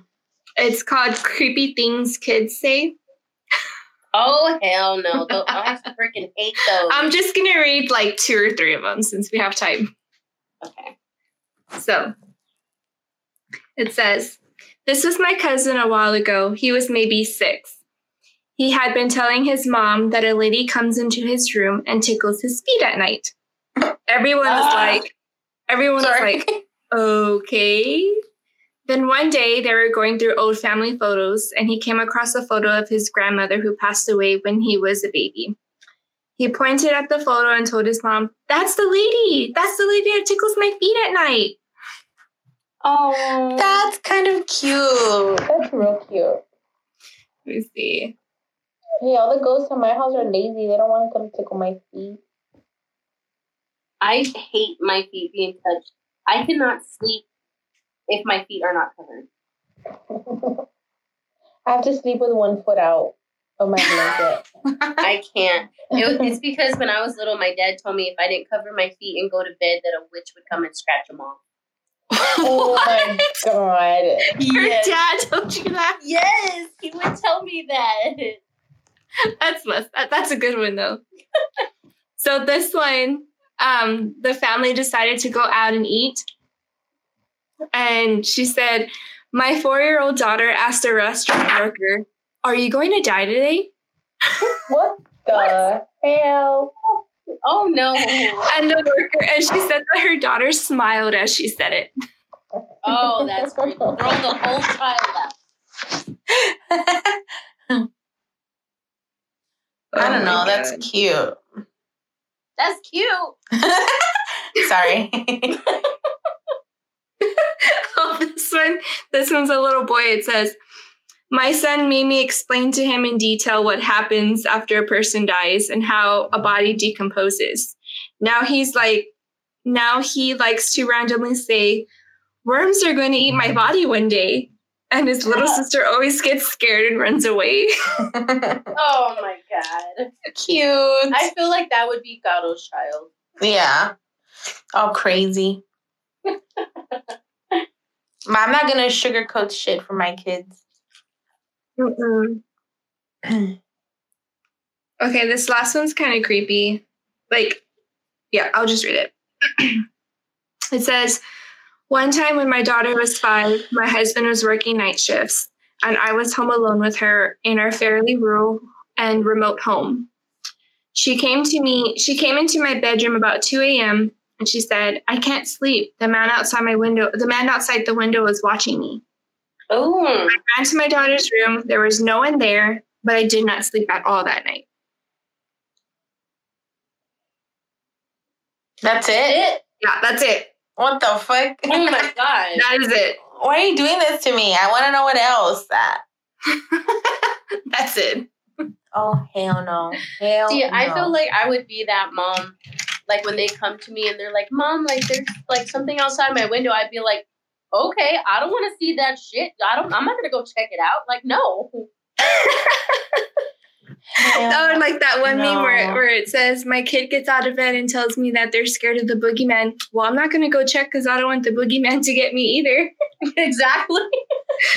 it's called Creepy Things Kids Say. Oh hell no! Those, I freaking hate those. I'm just gonna read like two or three of them since we have time. okay. So it says, This was my cousin a while ago. He was maybe six. He had been telling his mom that a lady comes into his room and tickles his feet at night. Everyone was Ah. like, everyone was like, okay. Then one day they were going through old family photos and he came across a photo of his grandmother who passed away when he was a baby. He pointed at the photo and told his mom, That's the lady. That's the lady that tickles my feet at night. Oh, That's kind of cute. that's real cute. Let me see. Hey, all the ghosts in my house are lazy. They don't want to come tickle my feet. I hate my feet being touched. I cannot sleep if my feet are not covered. I have to sleep with one foot out of my blanket. I can't. It, it's because when I was little, my dad told me if I didn't cover my feet and go to bed, that a witch would come and scratch them off. oh my god. Your Yes. dad told you that? Yes, he would tell me that. That's must, that, that's a good one though. so this one, um, the family decided to go out and eat. And she said, My four-year-old daughter asked a restaurant worker, Are you going to die today? What? the hell? Oh Oh, no. And the worker, and she said that her daughter smiled as she said it. Oh, that's great. Throw the whole child out. Oh I don't Oh know. my That's God. cute. That's cute. Sorry. oh, this one, this one's a little boy. It says, "My son made me explain to him in detail what happens after a person dies and how a body decomposes. Now he's like, now he likes to randomly say, worms are going to eat my body one day." And his little Yeah. sister always gets scared and runs away. Oh my god. cute. I feel like that would be Garo's child. yeah. All crazy. Ma, I'm not gonna sugarcoat shit for my kids. Okay, this last one's kind of creepy. Like, yeah, I'll just read it. it says, One time when my daughter was five, my husband was working night shifts, and I was home alone with her in our fairly rural and remote home. She came to me, she came into my bedroom about 2 a.m. and she said, I can't sleep. The man outside my window, the man outside the window was watching me. Oh. I ran to my daughter's room. There was no one there, but I did not sleep at all that night. That's it? It. Yeah, that's it. What the fuck? Oh my god. That is it. Why are you doing this to me? I want to know what else. That. that's it. Oh hell no. Hell See, I feel like I would be that mom. Like when they come to me and they're like, "Mom, like there's like something outside my window," I'd be like, "Okay, I don't want to see that shit. I don't. I'm not gonna go check it out. Like, no." Hell Oh, and like that one meme where, where it says, My kid gets out of bed and tells me that they're scared of the boogeyman. Well, I'm not going to go check because I don't want the boogeyman to get me either. exactly.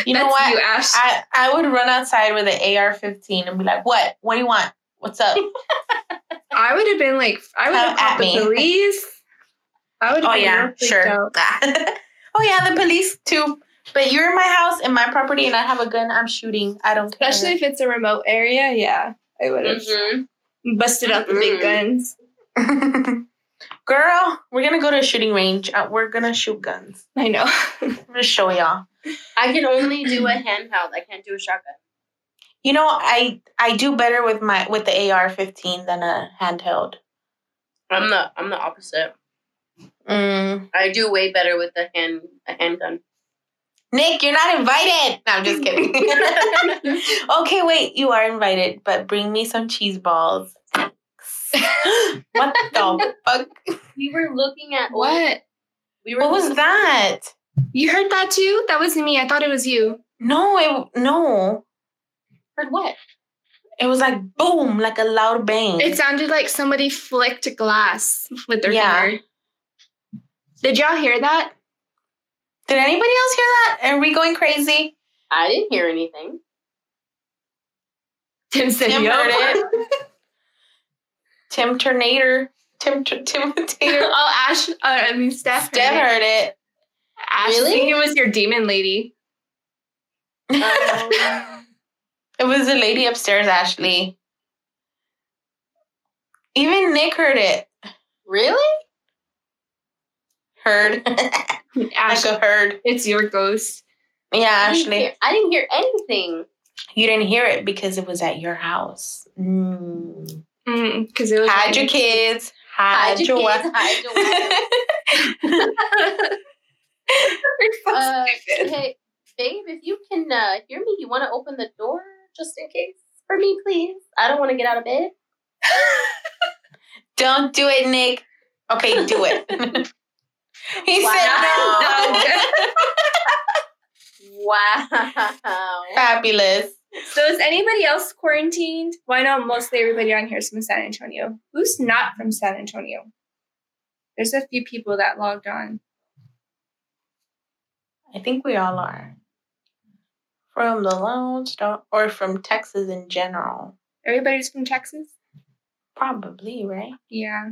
you know what? you, Ash. I, I would run outside with an AR-15 and be like, "What? What do you want? What's up?" I would have been like, I would Come have called at the me. police. I would have oh been yeah, sure. out. oh yeah, the police too. But you're in my house, in my property, and I have a gun. I'm shooting. I don't care. Especially if it's a remote area. Yeah, I would have Mm-hmm. busted out the big Mhm. guns. Girl, we're gonna go to a shooting range. Uh, we're gonna shoot guns. I know. I'm gonna show y'all. I can only do a handheld. I can't do a shotgun. You know, I I do better with my with the AR-15 than a handheld. I'm the I'm the opposite. Mm. I do way better with a hand a handgun. Nick, you're not invited. No, I'm just kidding. okay, wait, you are invited, but bring me some cheese balls. what the fuck? we were looking at what? We were What was that? You heard that too? That wasn't me. I thought it was you. No, it no. Heard what? It was like boom, like a loud bang. It sounded like somebody flicked glass with their Yeah. finger. Did y'all hear that? Did anybody else hear that? Are we going crazy? I didn't hear anything. Tim said, Tim "Yup." heard it. Tim Tornator. Tim Tim Tater. oh, Ash. Uh, I mean, Steph. Steph heard it. heard it. Ash, Really? I it was your demon lady. Um, It was the lady upstairs, Ashley. Even Nick heard it. really? Heard. Ash, like a herd. it's your ghost. Yeah, I Ashley. hear, I didn't hear anything. You didn't hear it because it was at your house. Mm. Because it was. Hide your kids. Hide, Hide your your kids, wife. hide your so Uh, hey, babe, if you can uh, hear me, you want to open the door just in case for me, please? I don't want to get out of bed. Don't do it, Nick. Okay, do it. He Wow. said Wow. no. Fabulous. So is anybody else quarantined? Well, I know mostly everybody on here is from San Antonio. Who's not from San Antonio? There's a few people that logged on. I think we all are. From the Lone Star or from Texas in general. Everybody's from Texas? Probably, right? Yeah.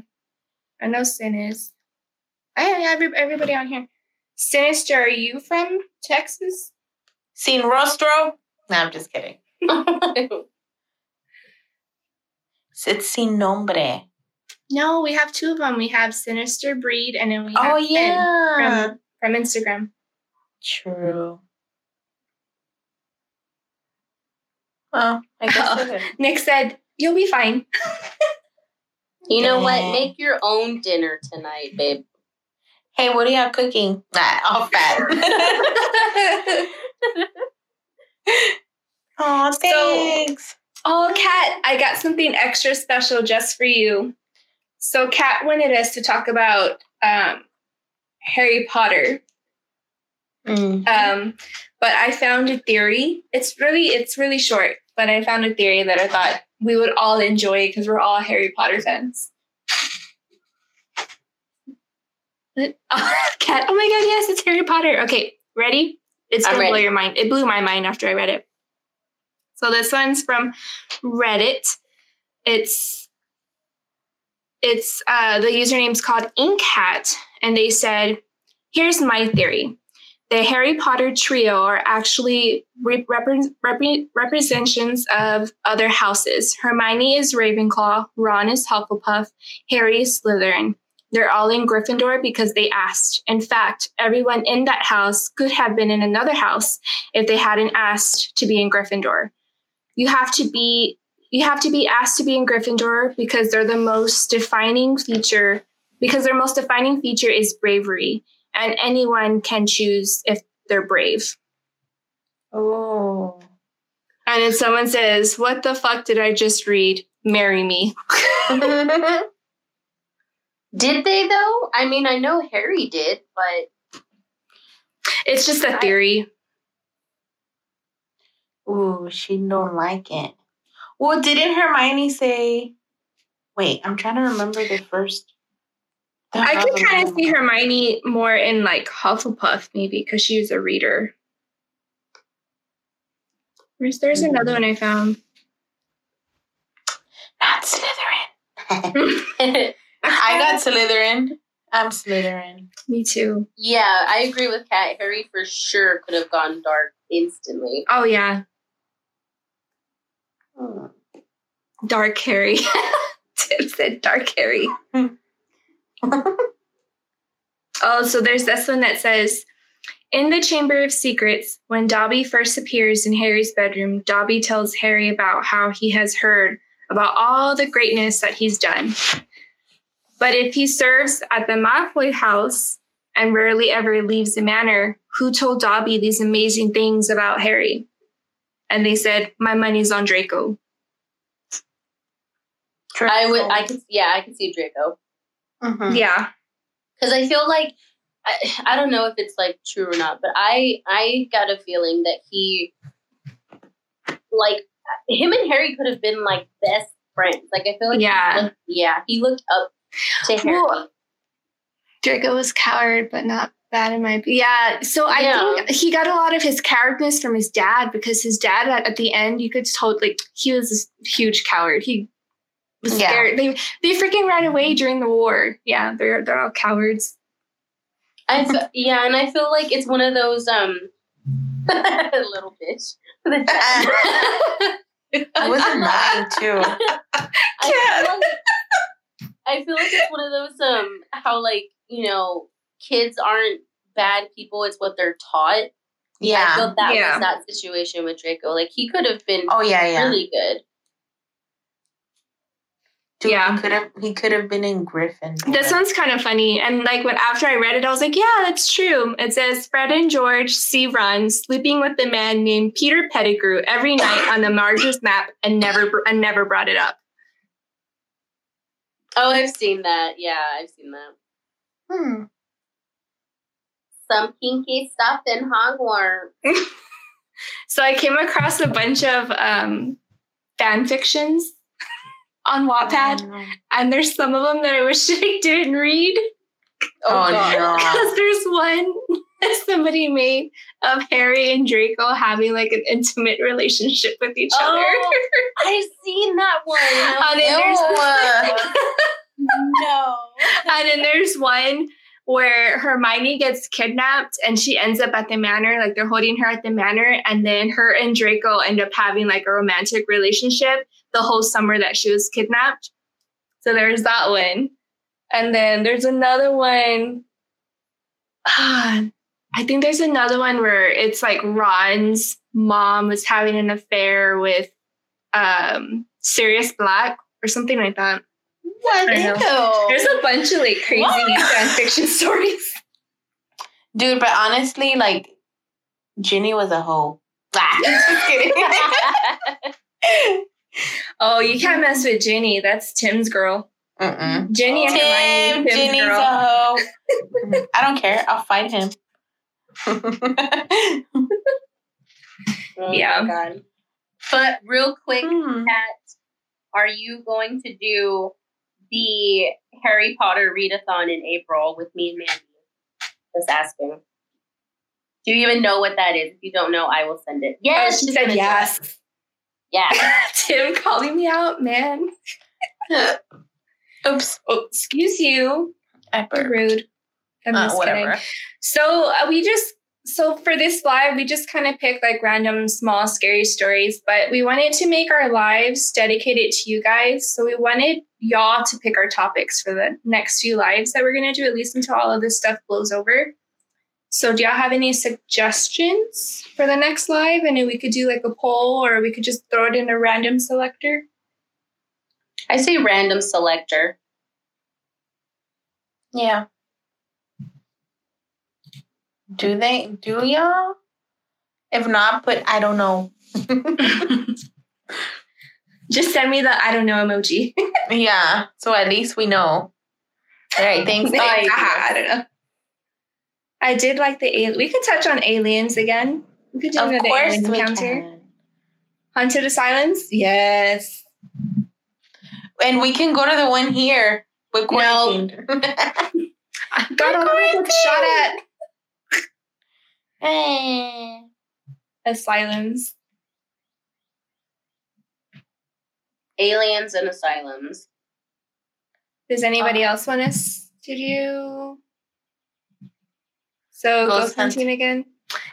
I know Sin is. Oh, I have every, everybody on here. Sinister, are you from Texas? Sin Rostro? No, I'm just kidding. It's sin nombre. No, we have two of them. We have Sinister Breed, and then we oh, have Oh Finn yeah. from from Instagram. True. Well, I guess Oh. Nick said, "You'll be fine." You know what? Make your own dinner tonight, babe. Hey, what are y'all cooking? Nah, all fat. oh, So- thanks. Oh, Kat, I got something extra special just for you. So, Kat wanted us to talk about um, Harry Potter. Mm. Um, but I found a theory. It's really, it's really short, but I found a theory that I thought we would all enjoy because we're all Harry Potter fans. Oh, Kat, oh my God, yes, it's Harry Potter. Okay, ready? It's gonna blow your mind. It blew my mind after I read it. So this one's from Reddit. It's it's uh, the username's called Inkhat, and they said, "Here's my theory: the Harry Potter trio are actually re- repre- repre- representations of other houses. Hermione is Ravenclaw, Ron is Hufflepuff, Harry is Slytherin. They're all in Gryffindor because they asked. In fact, everyone in that house could have been in another house if they hadn't asked to be in Gryffindor. You have to be you have to be asked to be in Gryffindor because they're the most defining feature because their most defining feature is bravery and anyone can choose if they're brave. Oh. And if someone says, "What the fuck did I just read? Marry me." Did they though? I mean, I know Harry did, but It's just a theory. Ooh, she don't like it. Well, didn't Hermione say? Wait, I'm trying to remember the first. the I could kind of see Hermione more in like Hufflepuff, maybe because she was a reader. There's, there's mm-hmm. another one I found. Not Slytherin. I got Slytherin. I'm Slytherin. Me too. yeah, I agree with Kat. Harry for sure could have gone dark instantly. Oh yeah, Hmm. Dark Harry. Tim said Dark Harry. Oh, so there's this one that says In the Chamber of Secrets, when Dobby first appears in Harry's bedroom, Dobby tells Harry about how he has heard about all the greatness that he's done. But if he serves at the Malfoy house and rarely ever leaves the manor, who told Dobby these amazing things about Harry? And they said, My money's on Draco. I would, I could, yeah, I could see Draco Mhm. Yeah. because I feel like I, I don't know if it's like true or not, but I I got a feeling that he like him and Harry could have been like best friends. Like I feel like he Yeah. looked- yeah, he looked up to Harry. Well, Draco was coward, but not bad in my opinion. Yeah. So I Yeah. think he got a lot of his cowardness from his dad because his dad at, at the end, you could totally like he was this huge coward. He was Yeah. scared. They they freaking ran away during the war. Yeah, they're they're all cowards. I yeah, and I feel like it's one of those um little bitch. It wasn't mine too. I feel, like, I feel like it's one of those um how like you know kids aren't bad people; it's what they're taught. Yeah, I Yeah. feel that Yeah. was that situation with Draco. Like he could have been Oh yeah, yeah. really good. Dude, Yeah. He could have. He could have been in Griffin. This one's kind of funny. And like when after I read it, I was like, yeah, that's true. It says Fred and George see Ron sleeping with a man named Peter Pettigrew every night on the Marauder's map and never and never brought it up. Oh, I've seen that. Yeah, I've seen that. Hmm. Some kinky stuff in Hogwarts. So I came across a bunch of um, fan fictions on Wattpad, and there's some of them that I wish I didn't read Oh, God. no. because there's one somebody made of Harry and Draco having like an intimate relationship with each other. Oh, I've seen that one. And then, there's, no. and then there's one where Hermione gets kidnapped and she ends up at the manor, like they're holding her at the manor, and then her and Draco end up having like a romantic relationship the whole summer that she was kidnapped. So there's that one. And then there's another one. Ah, I think there's another one where it's like Ron's mom was having an affair with um Sirius Black or something like that. What? I know. Ew. There's a bunch of like crazy fan fiction stories. Dude, but honestly, like Ginny was a hoe. Oh, you can't mess with Ginny. That's Tim's girl. Mm-mm. Ginny and Tim, Hermione, Tim's Ginny's girl. a hoe. I don't care. I'll fight him. Oh Yeah. my God. But real quick, Hmm. Kat, are you going to do the Harry Potter readathon in April with me and Mandy? Just asking. Do you even know what that is? If you don't know, I will send it. Oh, Yes, she said gonna do it. yes. Yeah. Tim calling me out, man. Oops. Oh, excuse you. I burped. Rude. I'm Uh, just whatever. kidding. So uh, we just so for this live, we just kind of picked like random small scary stories, but we wanted to make our lives dedicated to you guys. So we wanted y'all to pick our topics for the next few lives that we're gonna do, at least until all of this stuff blows over. So do y'all have any suggestions for the next live? And then we could do like a poll or we could just throw it in a random selector. I say random selector. Yeah. Do they? Do y'all? If not, put I don't know. just send me the I don't know emoji. yeah. So at least we know. All right. Thanks. Bye. I don't know. I did like the al- we could touch on aliens again. We could do Of another course alien encounter. can. Haunted Asylums? Yes. And we can go to the one here with quarantine. I got Quarantine. shot at Eh. asylums. Aliens and asylums. Does anybody Uh, else want us to do? So Ghost ghost hunting again.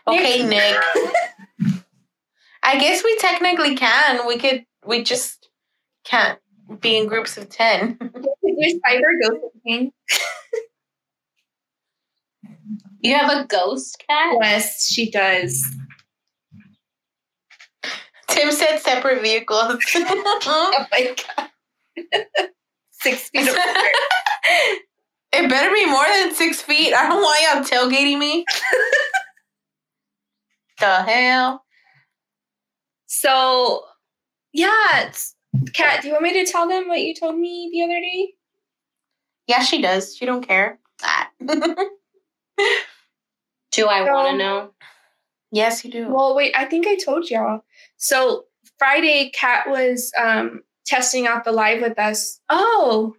Okay, Nick. I guess we technically can. We could. We just can't be in groups of ten. There's cyber ghost hunting. You have a ghost cat? Yes, she does. Tim said separate vehicles. Oh my oh god. Six feet apart. it better be more than six feet. I don't want y'all tailgating me. the hell? So, yeah, it's, Kat, do you want me to tell them what you told me the other day? Yeah, she does. She don't care. Ah. Do I want to know? yes, you do. Well, wait, I think I told y'all. So Friday, Kat was um, testing out the live with us. Oh,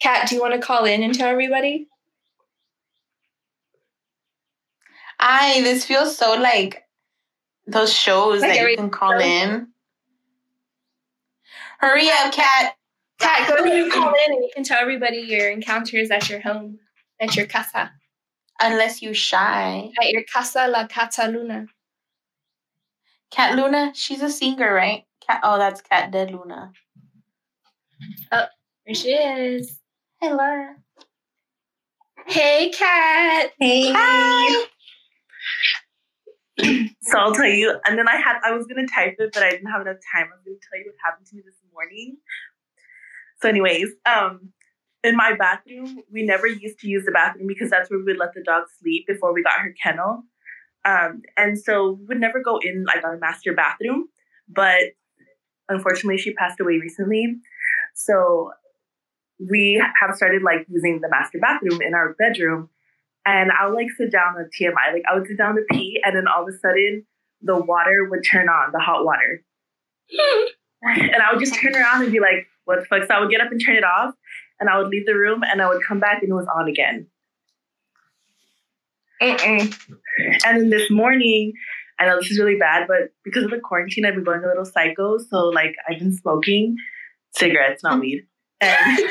Kat, do you want to call in and tell everybody? I this feels so like those shows Like that you can call show. in. Hurry up, cat. Kat, go ahead and call in and you can tell everybody your encounters at your home, at your casa, Unless you shy. at your casa la Cataluna. Cat Luna, she's a singer, right? Cat oh that's Kat DeLuna. Oh, there she is. Hello. Hey, Kat. Hey. Hi. So I'll tell you, and then I had I was gonna type it, but I didn't have enough time. I was gonna tell you what happened to me this morning. So, anyways, um, in my bathroom, we never used to use the bathroom because that's where we would let the dog sleep before we got her kennel. Um, and so we would never go in like our master bathroom, but unfortunately, she passed away recently. So we have started like using the master bathroom in our bedroom and I'll like sit down on TMI. Like I would sit down to pee, and then all of a sudden the water would turn on, the hot water. and I would just turn around and be like, what the fuck? So I would get up and turn it off, and I would leave the room, and I would come back, and it was on again. Mm-mm. And then this morning, I know this is really bad, but because of the quarantine, I've been going a little psycho. So like I've been smoking cigarettes, not mm. weed. And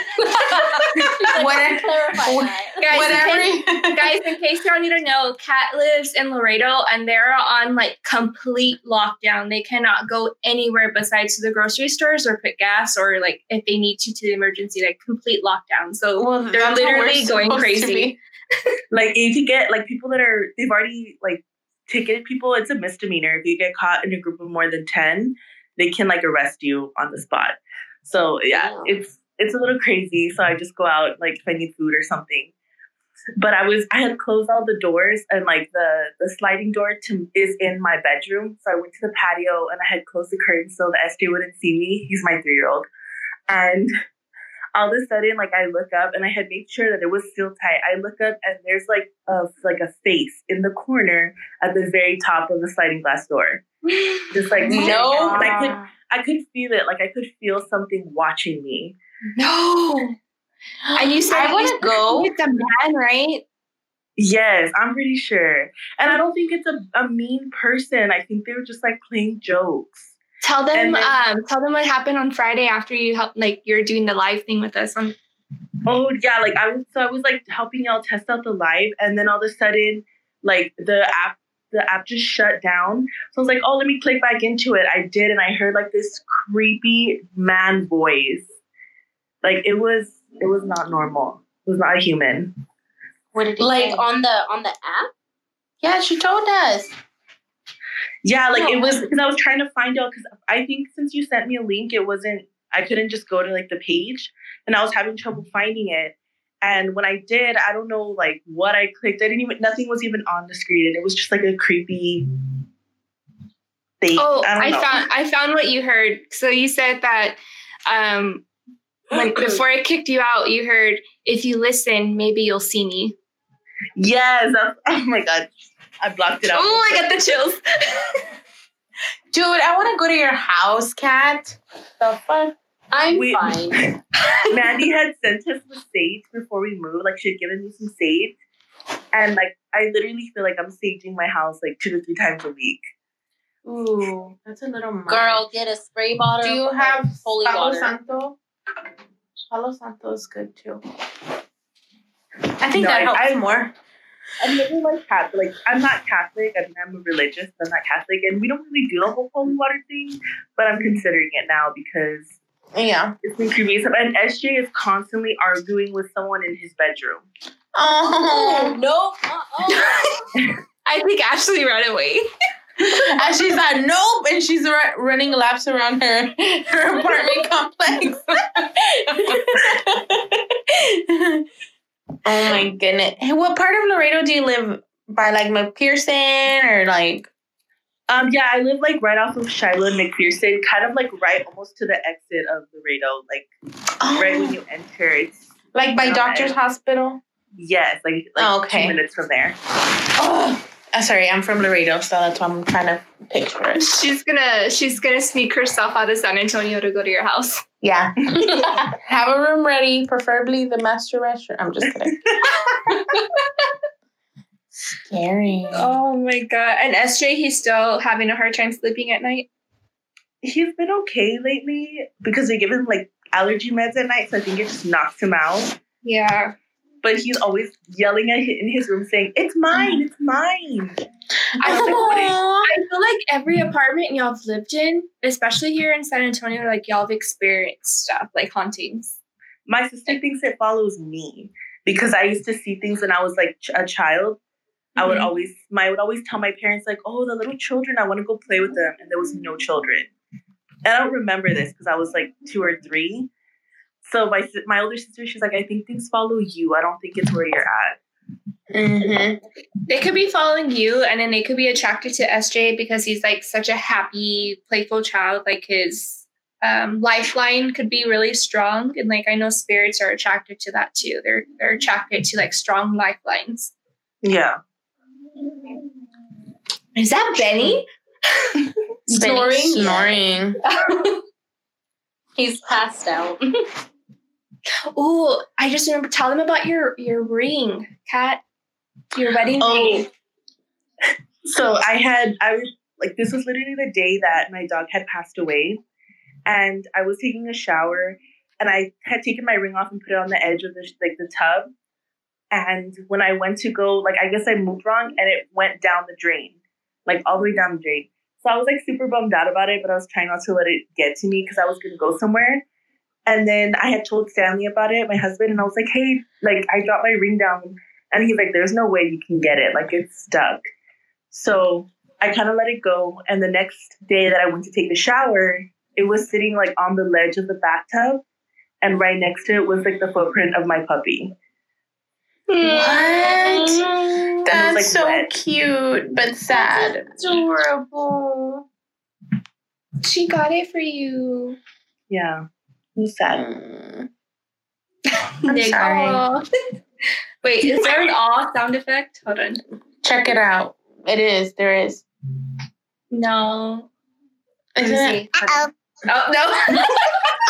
What- clarify what- that. Guys, Whatever. in case, guys, in case y'all need to know, Kat lives in Laredo and they're on like complete lockdown. They cannot go anywhere besides to the grocery stores or put gas or like if they need to to the emergency, like complete lockdown. So Well, they're that's what we're literally going crazy. like if you get like people that are they've already like ticketed people, it's a misdemeanor. If you get caught in a group of more than ten, they can like arrest you on the spot. So yeah, Wow. it's it's a little crazy. So I just go out like if I need food or something. But I was I had closed all the doors and like the the sliding door to is in my bedroom. So I went to the patio and I had closed the curtain so the SJ wouldn't see me. He's my three year old. And all of a sudden, like I look up and I had made sure that it was still tight. I look up and there's like a like a face in the corner at the very top of the sliding glass door. Just like No. and I could I could feel it. Like I could feel something watching me. No. And you said I want to go. It's a man, right? Yes, I'm pretty sure. And I don't think it's a, a mean person. I think they were just like playing jokes. Tell them, then- um, tell them what happened on Friday after you helped, like you're doing the live thing with us on. Oh yeah, like I was so I was like helping y'all test out the live and then all of a sudden like the app the app just shut down. So I was like, oh let me click back into it. I did and I heard like this creepy man voice. Like it was it was not normal. It was not a human. What did he Like say? on the on the app. yeah, she told us. Yeah, like it was because I was trying to find out because I think since you sent me a link, it wasn't I couldn't just go to like the page and I was having trouble finding it. And when I did, I don't know like what I clicked. I didn't even nothing was even on the screen. And it was just like a creepy thing. Oh, I, don't I know. found, I found what you heard. So you said that, um, when before I kicked you out, you heard if you listen, maybe you'll see me. Yes. that's- oh my god. I blocked it out. Oh, I got the chills. Dude, I want to go to your house, Cat. The fuck? I'm We- fine. Mandy had sent us the sage before we moved. Like she had given me some sage. And like I literally feel like I'm saging my house like two to three times a week. Ooh, that's a little much. Girl, get a spray bottle. do you have holy Palo water? Santo? Palo Santo is good too. I think No, that I- helps I- more. I'm never like Catholic. I'm not Catholic. I mean, I'm religious, but I'm not Catholic. And we don't really do the whole holy water thing, but I'm considering it now because Yeah. it's been creepy. And SJ is constantly arguing with someone in his bedroom. Oh Oh. no! Uh-oh. I think Ashley ran away. and she's like, nope, and she's ru- running laps around her her apartment complex. oh my goodness! Hey, what part of Laredo do you live by? Like McPherson or like? Um, yeah, I live like right off of Shiloh and McPherson, kind of like right almost to the exit of Laredo, like right when you enter. It's like by Okay. Doctor's Hospital. yes, like like Oh, okay. two minutes from there. Oh, uh, sorry, I'm from Laredo, so that's why I'm trying to picture it. She's gonna she's gonna sneak herself out of San Antonio to go to your house. Yeah, have a room ready, preferably the master restroom. I'm just kidding. Scary. Oh my god! And SJ, he's still having a hard time sleeping at night. He's been okay lately because they give him like allergy meds at night, so I think it just knocks him out. Yeah. But he's always yelling at hi- in his room, saying, "It's mine, it's mine." I was like, what is- Aw. I feel like every apartment y'all have lived in, especially here in San Antonio, like y'all have experienced stuff like hauntings. My sister thinks it follows me because I used to see things when I was like ch- a child. I would Mhm. always, my I would always tell my parents like, "Oh, the little children, I want to go play with them," and there was no children. And I don't remember this because I was like two or three. So my my older sister, she's like, "I think things follow you. I don't think it's where you're at." Mhm. They could be following you, and then they could be attracted to SJ because he's like such a happy, playful child. Like his um, lifeline could be really strong, and like I know spirits are attracted to that too. They're they're attracted to like strong lifelines. Yeah. Is that Benny? Snoring. Yeah. Snoring. He's passed out. Oh, I just remember. Tell them about your your ring, Kat. Your wedding Oh. ring. So I had I was like this was literally the day that my dog had passed away, and I was taking a shower, and I had taken my ring off and put it on the edge of the like the tub. And when I went to go, like I guess I moved wrong, and it went down the drain, like all the way down the drain. So I was like super bummed out about it, but I was trying not to let it get to me because I was gonna go somewhere. And then I had told Stanley about it, my husband, and I was like, hey, like I dropped my ring down. And he's like, there's no way you can get it. Like it's stuck. So I kind of let it go. And the next day that I went to take the shower, it was sitting like on the ledge of the bathtub. And right next to it was like the footprint of my puppy. What? That's like, so wet. cute, but sad. Adorable. She got it for you. Yeah. It was sad. Mm. I'm sorry. aw. Wait, is there an aw sound effect? Hold on. Check it out. It is. There is. No. Let Isn't it? Oh no.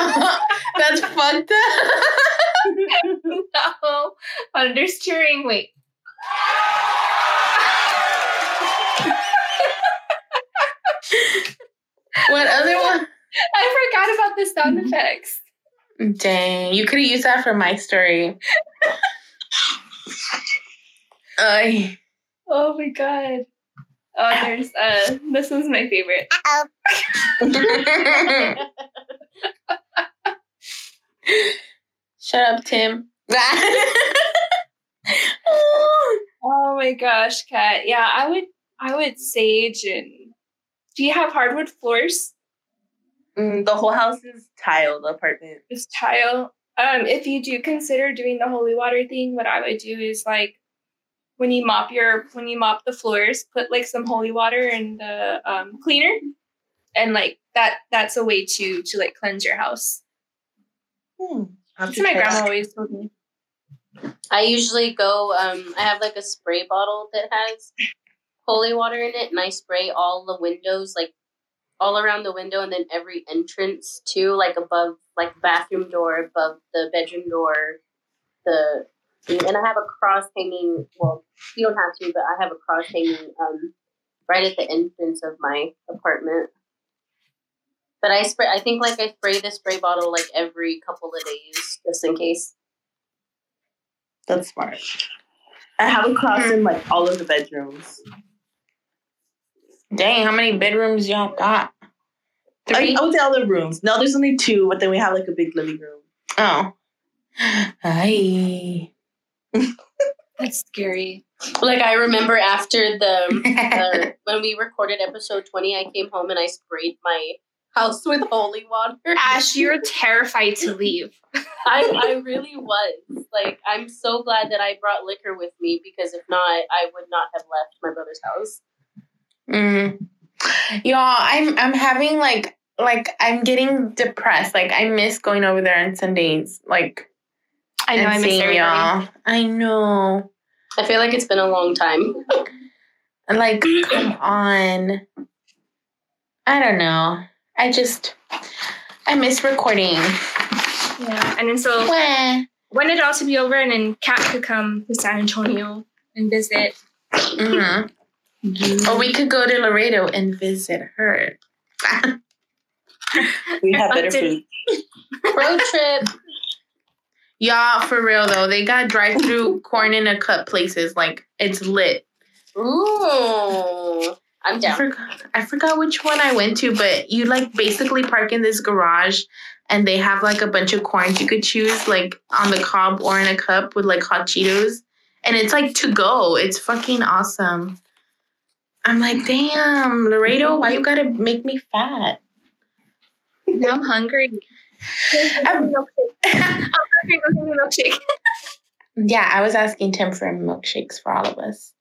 That's fucked up. no. Understeering. Wait. What other one? I forgot about the sound Mm-hmm. effects. Dang, you could have used that for my story. Ay. Oh my god. Oh, there's uh this one's my favorite. Shut up, Tim. Oh my gosh, Kat. Yeah, I would I would sage and do you have hardwood floors? Mm, the whole house is tile, the apartment. Just tile. Um, if you do consider doing the holy water thing, what I would do is like when you mop your when you mop the floors, put like some holy water in the um, cleaner, and like that that's a way to to like cleanse your house. Hmm. That's what my grandma that. always told me. I usually go. Um, I have like a spray bottle that has holy water in it, and I spray all the windows, like all around the window, and then every entrance too, like above, like bathroom door, above the bedroom door, the and I have a cross hanging. Well, you don't have to, but I have a cross hanging um, right at the entrance of my apartment. But I spray. I think like I spray the spray bottle like every couple of days, just in case. That's smart. I have a cross in like all of the bedrooms. Dang, how many bedrooms y'all got? Three? I would say all the rooms. No, there's only two, but then we have like a big living room. Oh. Hi. That's scary. Like I remember after the uh, when we recorded episode 20 i came home and i sprayed my house with holy water Ash, you're terrified to leave. I, I really was like i'm so glad that i brought liquor with me because if not i would not have left my brother's house Mm. Y'all, I'm I'm having like like I'm getting depressed. Like I miss going over there on Sundays. Like I know I miss y'all. I know. i feel like it's been a long time Like, come on. I don't know. I just I miss recording. Yeah, and then so Wah. when it all to be over, and then Kat could come to San Antonio and visit. Or we could go to Laredo and visit her. We have better food. road trip Y'all, for real though, they got drive through corn in a cup places. Like it's lit. ooh i'm I down forgot, I forgot which one I went to, but you like basically park in this garage and they have like a bunch of corns you could choose, like on the cob or in a cup with like hot Cheetos. And it's like to go. It's fucking awesome. I'm like, damn, Laredo, why you gotta make me fat? Now I'm hungry. I'm- I'm hungry. Go me a milkshake. yeah, I was asking Tim for milkshakes for all of us.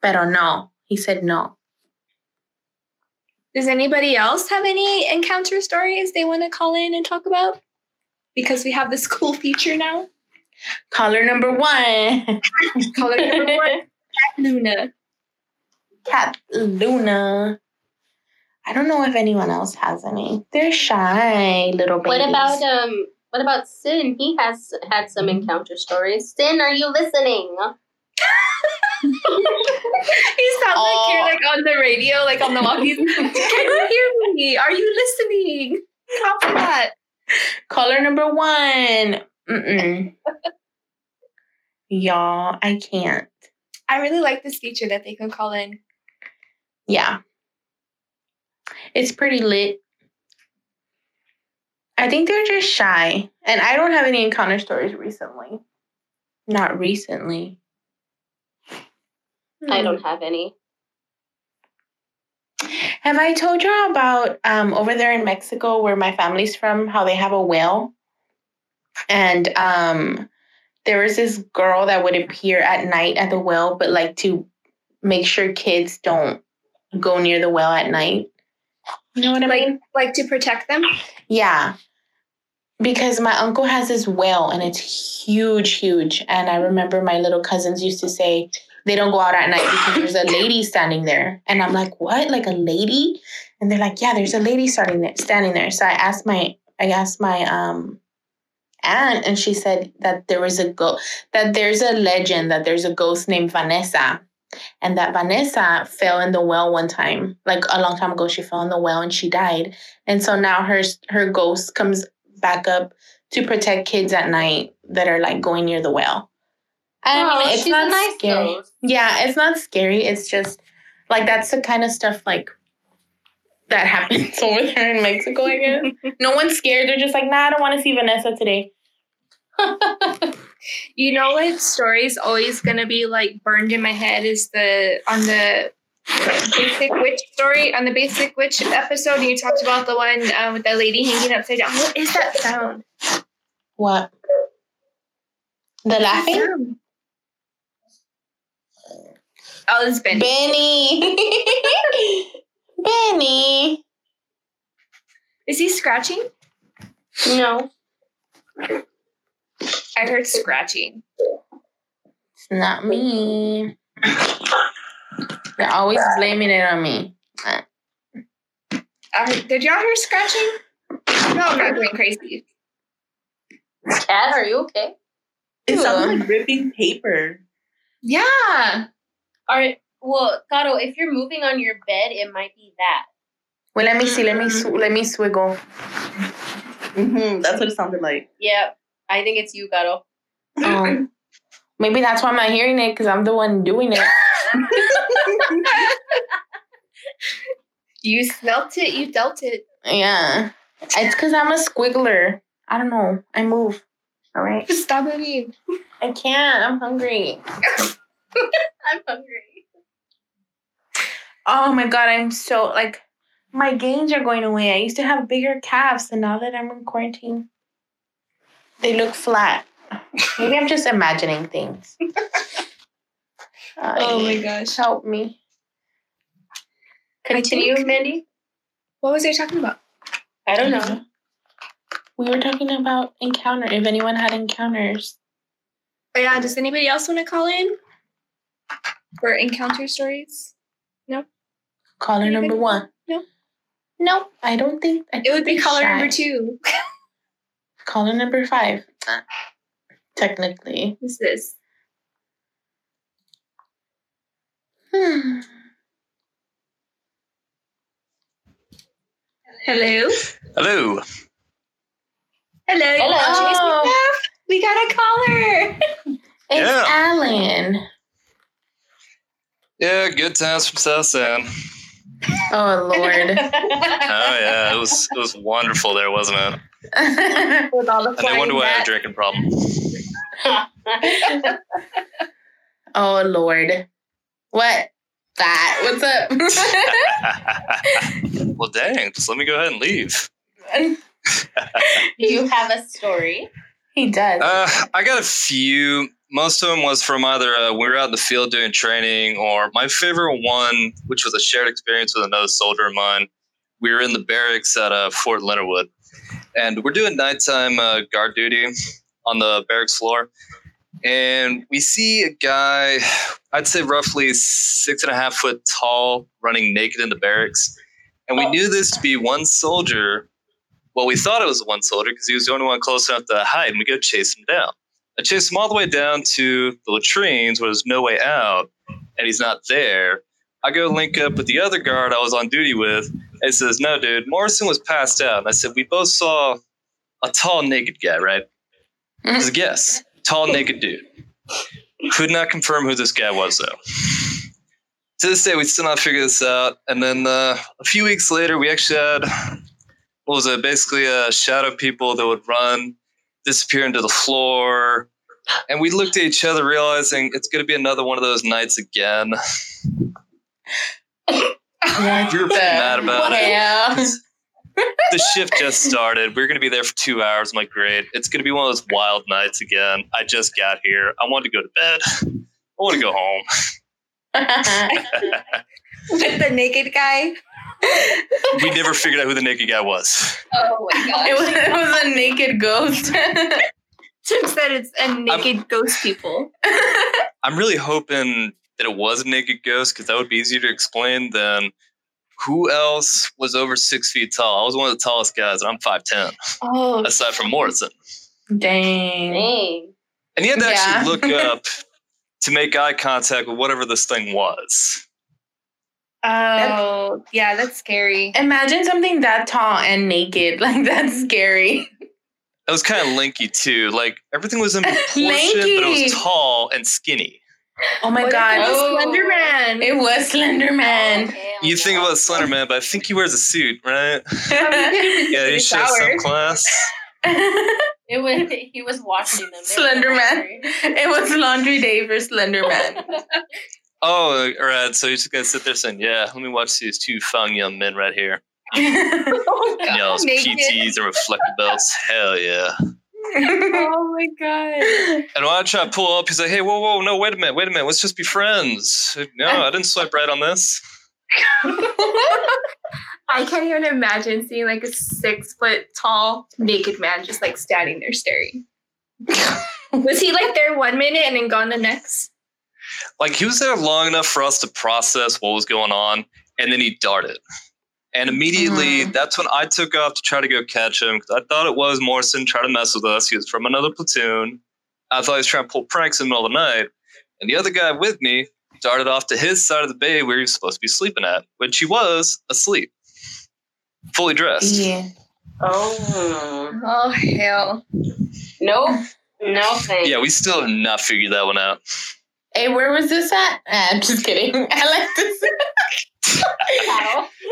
But oh no. He said no. Does anybody else have any encounter stories they want to call in and talk about? Because we have this cool feature now. Caller number one. Caller number one, Luna. Kat Luna. I don't know if anyone else has any. They're shy little babies. what about um what about sin he has had some encounter stories sin are you listening you sound like you're Oh. like on the radio, like on the walkies. Can you hear me? Are you listening? Copy that. Caller number one. Mm-mm. Y'all, I can't. I really like this feature that they can call in. Yeah. It's pretty lit. I think they're just shy. And I don't have any encounter stories recently. Not recently. I Hmm. don't have any. Have I told you about um, over there in Mexico, where my family's from, how they have a whale? And um, there was this girl that would appear at night at the well, but like to make sure kids don't go near the well at night. You know what I mean? Like like to protect them. Yeah. Because my uncle has this well and it's huge, huge. And I remember my little cousins used to say they don't go out at night because there's a lady standing there. And I'm like, what? Like a lady? And they're like, yeah, there's a lady starting there, standing there. So I asked my I asked my um aunt and she said that there was a go that there's a legend that there's a ghost named Vanessa. And that Vanessa fell in the well one time, like a long time ago. She fell in the well and she died. And so now her her ghost comes back up to protect kids at night that are like going near the well. I Oh, mean, it's not nice scary. ghost. Yeah, it's not scary. It's just like that's the kind of stuff like that happens over there in Mexico. I guess no one's scared. They're just like, nah, I don't want to see Vanessa today. You know what story is always gonna be like burned in my head is the on the basic witch story on the basic witch episode. You talked about the one uh, with the lady hanging upside down. What is that sound? What? The laughing? Oh, it's Benny. Benny. Benny. Is he scratching? no. I heard scratching. It's not me. They're always blaming it on me. I heard, did y'all hear scratching? No, I'm not going crazy. Cat, are you okay? It Ew. sounds like ripping paper. Yeah. All right. Well, Caro, if you're moving on your bed, it might be that. Well, let me see. Let me sw- let me swiggle. hmm That's what it sounded like. Yeah, I think it's you, Caro. Um, maybe that's why I'm not hearing it because I'm the one doing it. You smelt it, you dealt it. Yeah, it's because I'm a squiggler. I don't know. I move. All right. Stop moving. I can't. I'm hungry. I'm hungry. Oh my god, I'm so like my gains are going away. I used to have bigger calves, and now that I'm in quarantine, they look flat. Maybe I'm just imagining things. Oh my gosh. Help me. Continue, think- Mandy. What was I talking about? I don't know. We were talking about encounter. If anyone had encounters, Oh, yeah, does anybody else want to call in for encounter stories? No. Caller Anybody? number one. No. No, I don't think. I It would be caller shy. number two. Caller number five. Uh, Technically. Who's this? Hmm. Hello? Hello. Hello. Hello. Oh, we got a caller. It's Yeah. Alan. Yeah, good times from South End. Oh Lord. Oh yeah, it was it was wonderful there, wasn't it? With all the And no flying wonder why I have drinking problem. oh Lord. What? That. What's up? well, dang, just let me go ahead and leave. you have a story. he does. Uh, I got a few. Most of them was from either uh, we were out in the field doing training, or my favorite one, which was a shared experience with another soldier of mine. We were in the barracks at uh, Fort Leonard Wood, and we're doing nighttime uh, guard duty on the barracks floor. And we see a guy, I'd say roughly six and a half foot tall, running naked in the barracks. And we Oh. knew this to be one soldier well, we thought it was one soldier because he was the only one close enough to hide, and we go chase him down. I chased him all the way down to the latrines where there's no way out, and he's not there. I go link up with the other guard I was on duty with, and says, No, dude, Morrison was passed out. And I said, We both saw a tall naked guy, right? As a Yes, tall naked dude. Could not confirm who this guy was though. To this day, we still not figure this out. And then uh, a few weeks later, we actually had what was it? Basically, a shadow people that would run, disappear into the floor, and we looked at each other, realizing it's going to be another one of those nights again. What We were pretty mad about it. Yeah. the shift just started. We are going to be there for two hours. I'm like, great. It's going to be one of those wild nights again. I just got here. I want to go to bed. I want to go home. With the naked guy. We never figured out who the naked guy was. Oh my god. it, was, it was a naked ghost. Tim said it's a naked ghost people. I'm really hoping that it was a naked ghost because that would be easier to explain than who else was over six feet tall. I was one of the tallest guys, and I'm 5'10, Oh, aside from Morrison. Dang. Dang. And you had to Yeah. actually look up to make eye contact with whatever this thing was. oh, yeah, that's scary. Imagine something that tall and naked. Like that's scary. It was kind of lanky too. Like everything was in proportion, but it was tall and skinny. Oh my What god. it was Oh. Slender Man. It was Slender Man. Oh, hell You think no. about Slender Man, but I think he wears a suit, right? Oh, yeah, Yeah, he should have some class. It was he was washing them. They were Slender Man. it was laundry day for Slender Man. Oh, all right. So you're just gonna sit there saying, "Yeah, let me watch these two fine young men right here." oh, And y'all's. PTs and reflective belts. Hell yeah! Oh my god. And when I try to pull up, he's like, "Hey, whoa, whoa, no, wait a minute, wait a minute. Let's just be friends." No, I didn't swipe right on this. I can't even imagine seeing like a six foot tall naked man just like standing there staring. Was he like there one minute and then gone the next? Like he was there long enough for us to process what was going on, and then he darted. And immediately, Mhm. that's when I took off to try to go catch him because I thought it was Morrison trying to mess with us. He was from another platoon. I thought he was trying to pull pranks in the middle of the night. And the other guy with me darted off to his side of the bay where he was supposed to be sleeping at, which he was asleep, fully dressed. yeah. Oh Oh hell. nope. No thanks. Yeah, we still have not figured that one out. Hey, where was this at? Ah, I'm just kidding. I like this.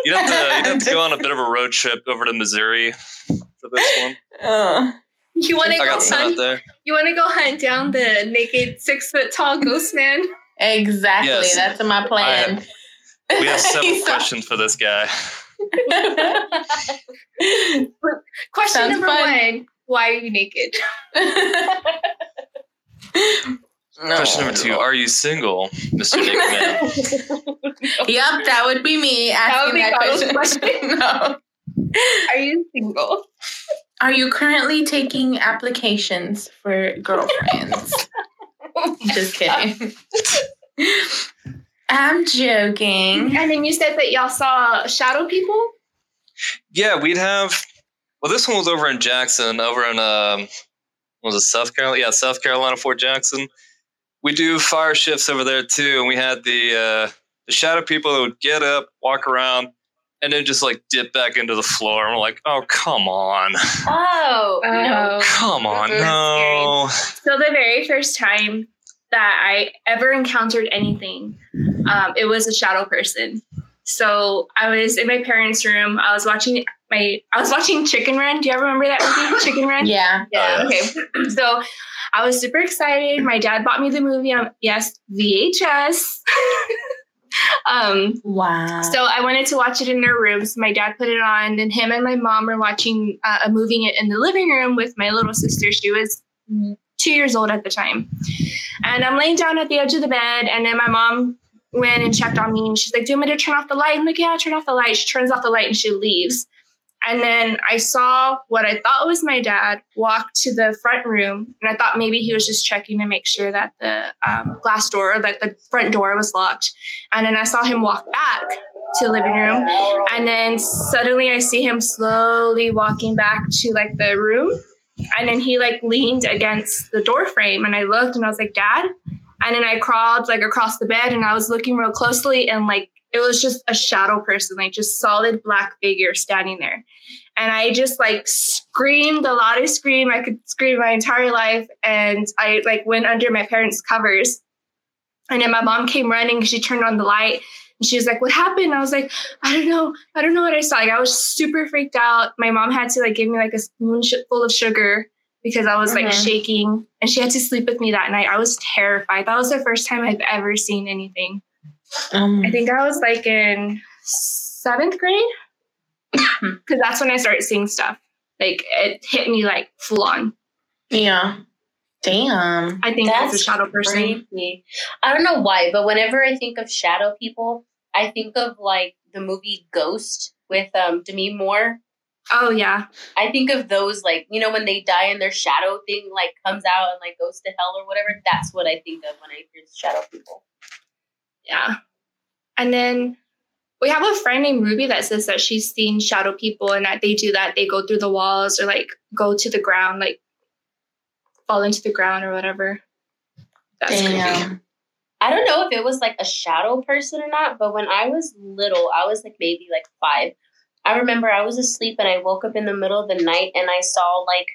You'd have to, you'd have to go on a bit of a road trip over to Missouri for this one. Oh. You wanna go got sent out hunt you wanna go hunt down the naked six foot tall ghost man? Exactly. Yes. That's my plan. We have several questions for this guy. Question Sounds number fun. one. Why are you naked? No. Question number two: Are you single, Mister Naked Man? Yep, that would be me That would asking be that, question. question. no. Are you single? Are you currently taking applications for girlfriends? Just kidding. I'm joking. And then you said that y'all saw shadow people? Yeah, we'd have. Well, this one was over in Jackson, over in um, what was it South Carolina? Yeah, South Carolina, Fort Jackson. We do fire shifts over there too, and we had the uh, the shadow people that would get up, walk around, and then just like dip back into the floor. And we're like, oh come on, Oh, no. Oh. come on, That's no. So the very first time that I ever encountered anything, um, it was a shadow person. So I was in my parents' room. I was watching my I was watching Chicken Run. Do you ever remember that movie, Chicken Run? Yeah. Yeah. Okay. So I was super excited. My dad bought me the movie on yes, VHS. um Wow. so I wanted to watch it in their rooms. My dad put it on, and him and my mom were watching uh, a movie in the living room with my little sister. She was two years old at the time. And I'm laying down at the edge of the bed, and then my mom went and checked on me, and she's like, "Do you want me to turn off the light?" I'm like, "Yeah, turn off the light." She turns off the light and she leaves. And then I saw what I thought was my dad walk to the front room, and I thought maybe he was just checking to make sure that the um, glass door, that the front door, was locked. And then I saw him walk back to the living room. And then suddenly I see him slowly walking back to like the room. And then he like leaned against the door frame. And I looked and I was like, Dad. And then I crawled like across the bed and I was looking real closely and like it was just a shadow person, like just solid black figure standing there. and I just like screamed the loudest scream I could scream my entire life. And I like went under my parents' covers. And then my mom came running. She turned on the light and she was like, What happened? I was like, I don't know. I don't know what I saw. Like, I was super freaked out. My mom had to like give me like a spoonful of sugar because I was like Mhm. shaking and she had to sleep with me that night. I was terrified. That was the first time I've ever seen anything. Um, I think I was like in seventh grade because that's when I started seeing stuff. Like it hit me like full on. yeah. Damn. I think that's, a shadow person. Creepy. I don't know why, but whenever I think of shadow people, I think of like the movie Ghost with um Demi Moore. Oh yeah, I think of those like you know when they die and their shadow thing like comes out and like goes to hell or whatever. That's what I think of when I hear shadow people. yeah. And then we have a friend named Ruby that says that she's seen shadow people and that they do that. They go through the walls or like go to the ground, like fall into the ground or whatever. That's creepy. Damn. I don't know if it was like a shadow person or not, but when I was little, I was like maybe like five. I remember I was asleep and I woke up in the middle of the night and I saw like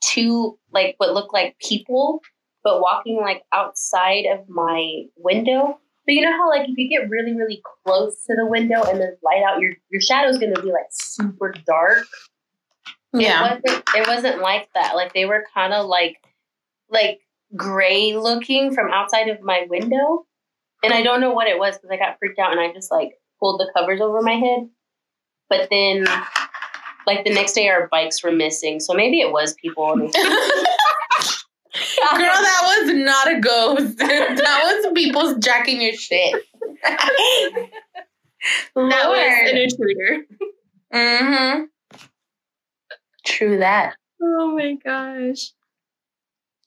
two like what looked like people, but walking like outside of my window. But you know how like if you get really really close to the window and there's light out, your your shadow's gonna be like super dark. Yeah. It wasn't, it wasn't like that. Like they were kind of like like gray looking from outside of my window. And I don't know what it was because I got freaked out and I just like pulled the covers over my head. But then like the next day our bikes were missing. So maybe it was people. Girl, that was not a ghost. that was people jacking your shit. That was an intruder. Mm-hmm. True that. Oh my gosh.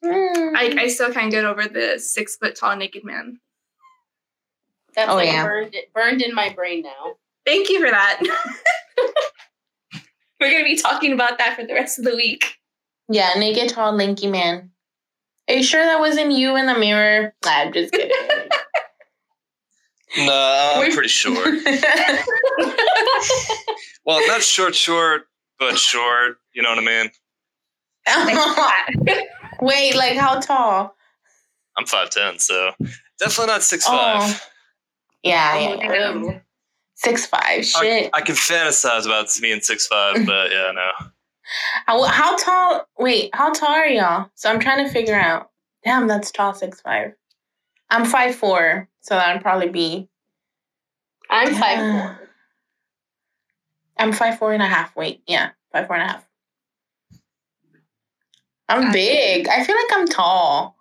Mm. I, I still can't get over the six foot tall naked man. That's Oh, like yeah. burned burned in my brain now. Thank you for that. We're gonna be talking about that for the rest of the week. yeah, naked, tall, lanky man. Are you sure that wasn't you in the mirror? Nah, I'm just kidding. Nah, I'm We're- pretty short. Well, not short, short, but short. You know what I mean? Wait, like how tall? I'm five ten, so definitely not six Oh. five. Yeah, Oh, yeah, yeah. Damn. Six five. I, Shit. I can fantasize about being six five, but yeah, no. How, how tall? Wait, how tall are y'all? So I'm trying to figure out. Damn, that's tall. Six five. I'm five four, so that'd probably be. I'm Yeah. five four. I'm five four and a half. Wait, yeah, five four and a half. I'm big. I feel like I'm tall.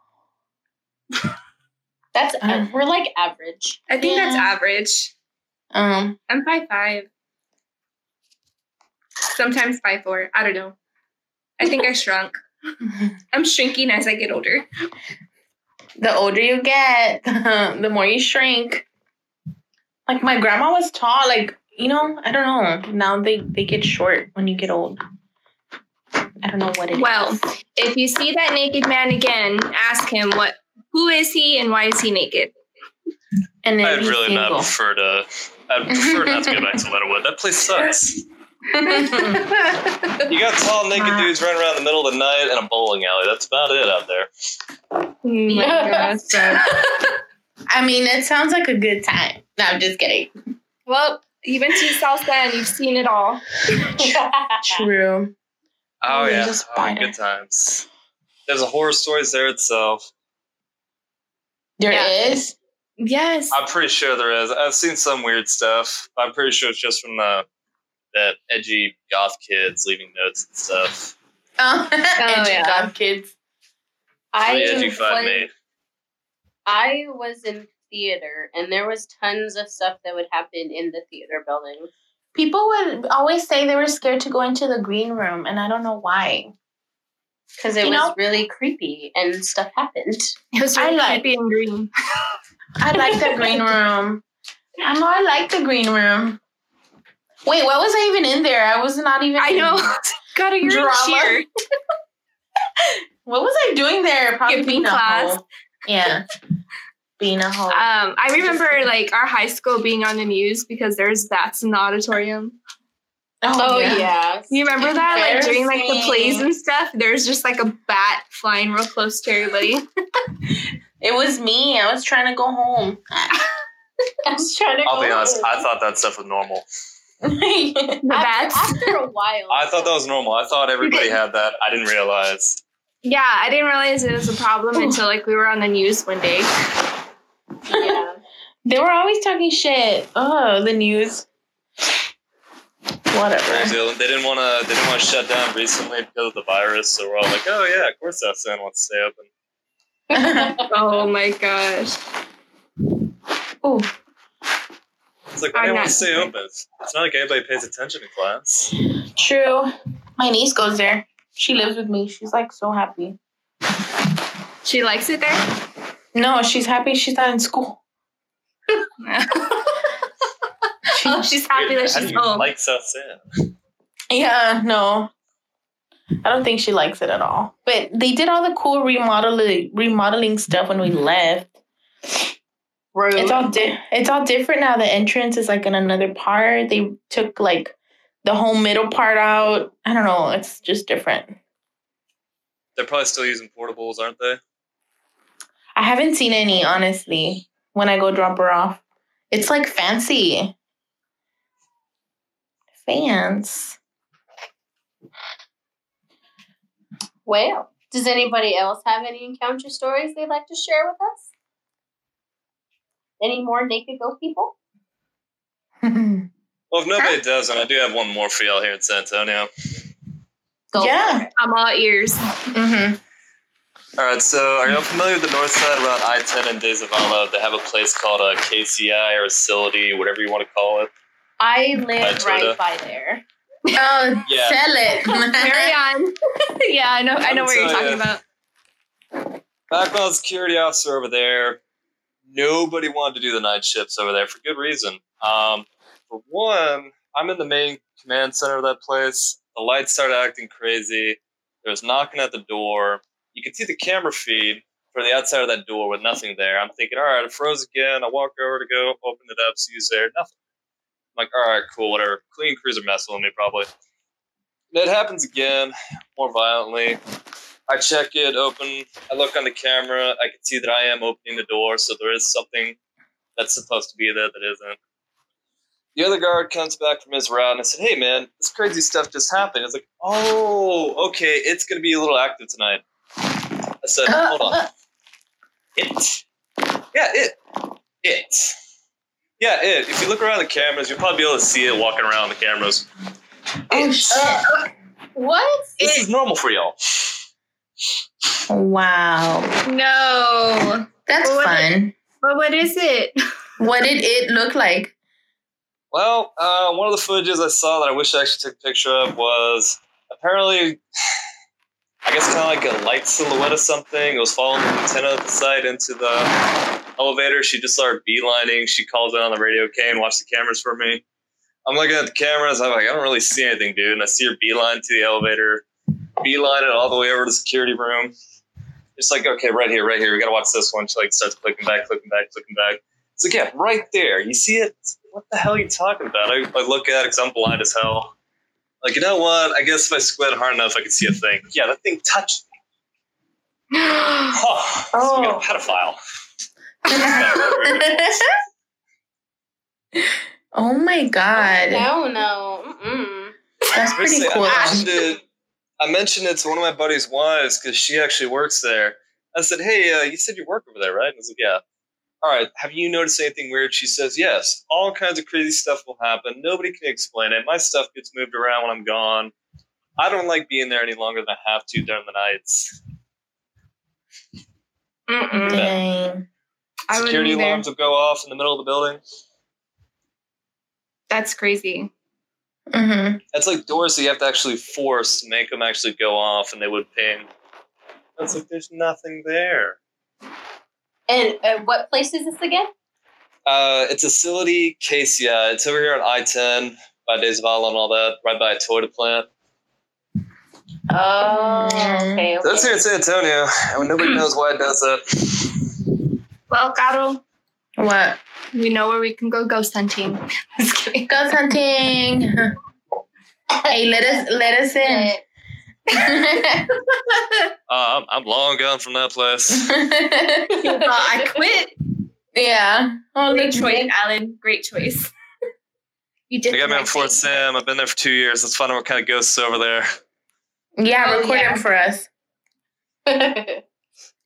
That's Uh. we're like average. I think that's average. Um, I'm five five. Sometimes five four. I don't know. I think I shrunk. I'm shrinking as I get older. the older you get, the more you shrink. Like my grandma was tall. Like you know, I don't know. Now they they get short when you get old. I don't know what it is. Well, if you see that naked man again, ask him what who is he and why is he naked? and then I'd he's really not single. prefer to. I'd prefer not to go back to Leonard Wood. That place sucks. You got tall naked Wow. dudes running around in the middle of the night in a bowling alley. That's about it out there. Oh my gosh, I mean, it sounds like a good time. No, I'm just kidding. well, you've been to South Bend, you've seen it all. True. Oh Oh, there's yeah, a oh, good times. There's a horror stories there itself. There Yeah. is. Yes. I'm pretty sure there is. I've seen some weird stuff. I'm pretty sure it's just from the that edgy goth kids leaving notes and stuff. Oh, edgy yeah. goth kids. I Really edgy five was, me. I was in theater and there was tons of stuff that would happen in the theater building. People would always say they were scared to go into the green room, and I don't know why. Because it You was know- really creepy and stuff happened. It was I really like- creepy and green. I like the green room. I know I like the green room. Wait, what was I even in there? I was not even. I know. God, you're Drama. cheer. What was I doing there? Probably being a class. hoe. Yeah, being a hoe. Um, I remember like our high school being on the news because there's bats in the auditorium. Oh, yeah. You remember that? Like during like the plays and stuff, there's just like a bat flying real close to everybody. It was me. I was trying to go home. I was trying to I'll go be honest. home. I thought that stuff was normal. The after, bats. after a while. I thought that was normal. I thought everybody had that. I didn't realize. Yeah, I didn't realize it was a problem until like we were on the news one day. Yeah. they were always talking shit. Oh, the news. Whatever. They didn't want to. They didn't want to shut down recently because of the virus. So we're all like, "Oh yeah, of course San wants to stay open." Oh my gosh. oh, It's like, why I'm do you want to stay open? It's, it's not like anybody pays attention in class. true. My niece goes there. She lives with me. She's like so happy. She likes it there? No, she's happy she's not in school. She- oh, she's happy that How do she's you home. like South San? Yeah, no. I don't think she likes it at all. But they did all the cool remodeling remodeling stuff when we left. Rude. It's all di- it's all different now. The entrance is like in another part. They took like the whole middle part out. I don't know. It's just different. They're probably still using portables, aren't they? I haven't seen any honestly when I go drop her off. It's like fancy. Fans. Well, does anybody else have any encounter stories they'd like to share with us? Any more naked ghost people? Well, if nobody does, then I do have one more for y'all here in San Antonio. Go Yeah. I'm all ears. hmm All right, so are y'all familiar with the north side around I-10 and De Zavala? They have a place called a KCI or a facility, whatever you want to call it. I live Toyota. right by there. Oh, Yeah. sell it. Carry on. yeah, I know. I know what you're talking ya. about. Back when I security officer over there, nobody wanted to do the night shifts over there for good reason. Um, for one, I'm in the main command center of that place. The lights started acting crazy. There was knocking at the door. You could see the camera feed from the outside of that door with nothing there. I'm thinking, all right, it froze again. I walk over to go open it up, see who's there. Nothing. I'm like, all right, cool, whatever. Clean crews are messing with me, probably. It happens again, more violently. I check it, open. I look on the camera. I can see that I am opening the door, so there is something that's supposed to be there that isn't. The other guard comes back from his route and I said, Hey man, this crazy stuff just happened. It's like, Oh, okay, it's gonna be a little active tonight. I said, uh, Hold on. Uh. It. Yeah, it. It. Yeah, it. If you look around the cameras, you'll probably be able to see it walking around the cameras. Oh, It. shit. What? This is normal for y'all. Wow. No. That's What- fun. But what is it? What did it look like? Well, uh, one of the footages I saw that I wish I actually took a picture of was apparently, I guess, kind of like a light silhouette of something. It was following the antenna at the site into the elevator. She just started beelining. She calls in on the radio, Kane, watch the cameras for me. I'm looking at the cameras. I'm like, I don't really see anything, dude. And I see her beeline to the elevator, beeline it all the way over to the security room. It's like, okay, right here, right here. We gotta watch this one. She like starts clicking back, clicking back, clicking back. It's like, yeah, right there. You see it? What the hell are you talking about? I, I look at it because I'm blind as hell. Like, you know what? I guess if I squint hard enough, I could see a thing. Yeah, that thing touched me. Huh. So we got a pedophile. oh my god. No, no. Mm-mm. That's pretty Seriously, cool. I mentioned it. I mentioned it to one of my buddy's wives because she actually works there. I said, "Hey, uh, you said you work over there, right?" And I was like, "Yeah." All right. Have you noticed anything weird? She says, "Yes. All kinds of crazy stuff will happen. Nobody can explain it. My stuff gets moved around when I'm gone. I don't like being there any longer than I have to during the nights. Mm-mm. Dang. I wouldn't Security either. alarms will go off in the middle of the building. That's crazy. hmm It's like doors that you have to actually force to make them actually go off, and they would ping. It's like there's nothing there. And uh, what place is this again? Uh, it's a facility, KCI. It's over here on I-10 by De Zavala and all that, right by a Toyota plant. Oh, okay. okay. That's here in San Antonio, and nobody knows why it does that. Well, Carol, What? we know where we can go ghost hunting. Just kidding. Ghost hunting. hey, let us let us in. Uh, I'm, I'm long gone from that place. I quit. yeah. Oh, Great choice, Nick. Alan. Great choice. You did. They got the me on Fort. Sam. I've been there for two years. Let's find out what kind of ghosts over there. Yeah, Oh, record yeah. him for us.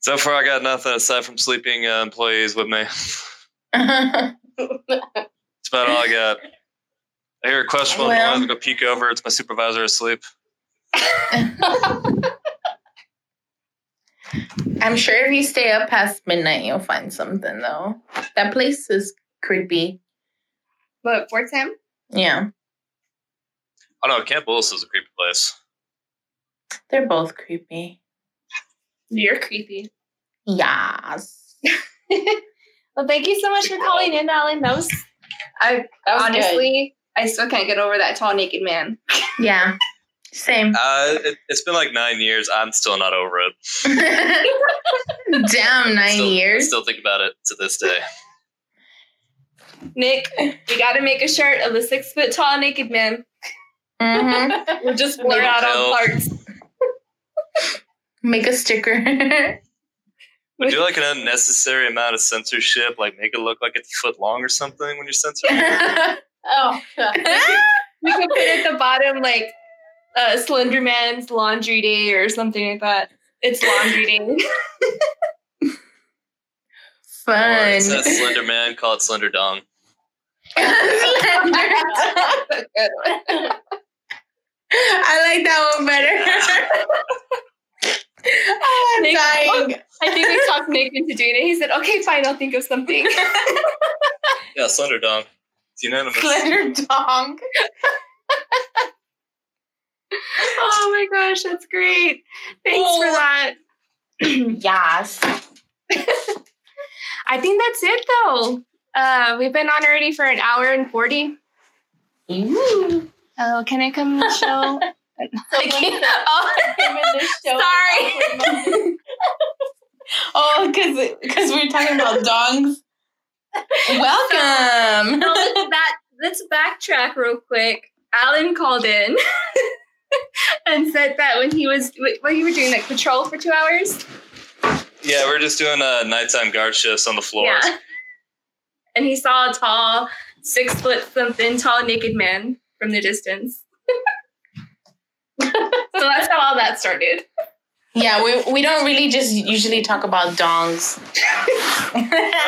So far, I got nothing aside from sleeping uh, employees with me. That's about all I got. I hear a questionable Well- noise. I go peek over. It's my supervisor asleep. I'm sure if you stay up past midnight, you'll find something though. That place is creepy. But Fort Sam? Yeah, Oh no, Camp Bullis is a creepy place. they're both creepy. You're creepy. Yes. Well, thank you so much for calling in, Alan. That was, I That was honestly, I still can't get over that tall naked man. Yeah. Same. Uh, it, it's been like nine years. I'm still not over it. Damn, nine Still, I years. still think about it to this day. Nick, we got to make a shirt of the six foot tall naked man. hmm We'll just blur Make out it all parts. Make a sticker. Do like an unnecessary amount of censorship, like make it look like it's a foot long or something when you're censoring. it. oh. We could put at the bottom like uh, Slender Man's laundry day or something like that. It's laundry day. Or Fun. it says Slender Man, call it Slender Dong. A. I like that one better. Oh, I'm Nick- dying. I think we talked Nick into doing it. He said, "Okay, fine, I'll think of something." Yeah, Slender Dong. It's unanimous. Slender dong. oh my gosh, that's great! Thanks for Oh. that. Yes. I think that's it though. Uh, we've been on already for an hour and forty. Ooh. Oh, can I come to the show? oh, Given this Sorry. Oh, because because we are talking about dongs. Welcome. no, let's, back, let's backtrack real quick. Alan called in and said that when he was what you were doing, like patrol for two hours. Yeah, we're just doing uh, nighttime guard shifts on the floors. Yeah. And he saw a tall, six foot something tall naked man from the distance. so that's how all that started. Yeah, we, we don't really just usually talk about dongs. No,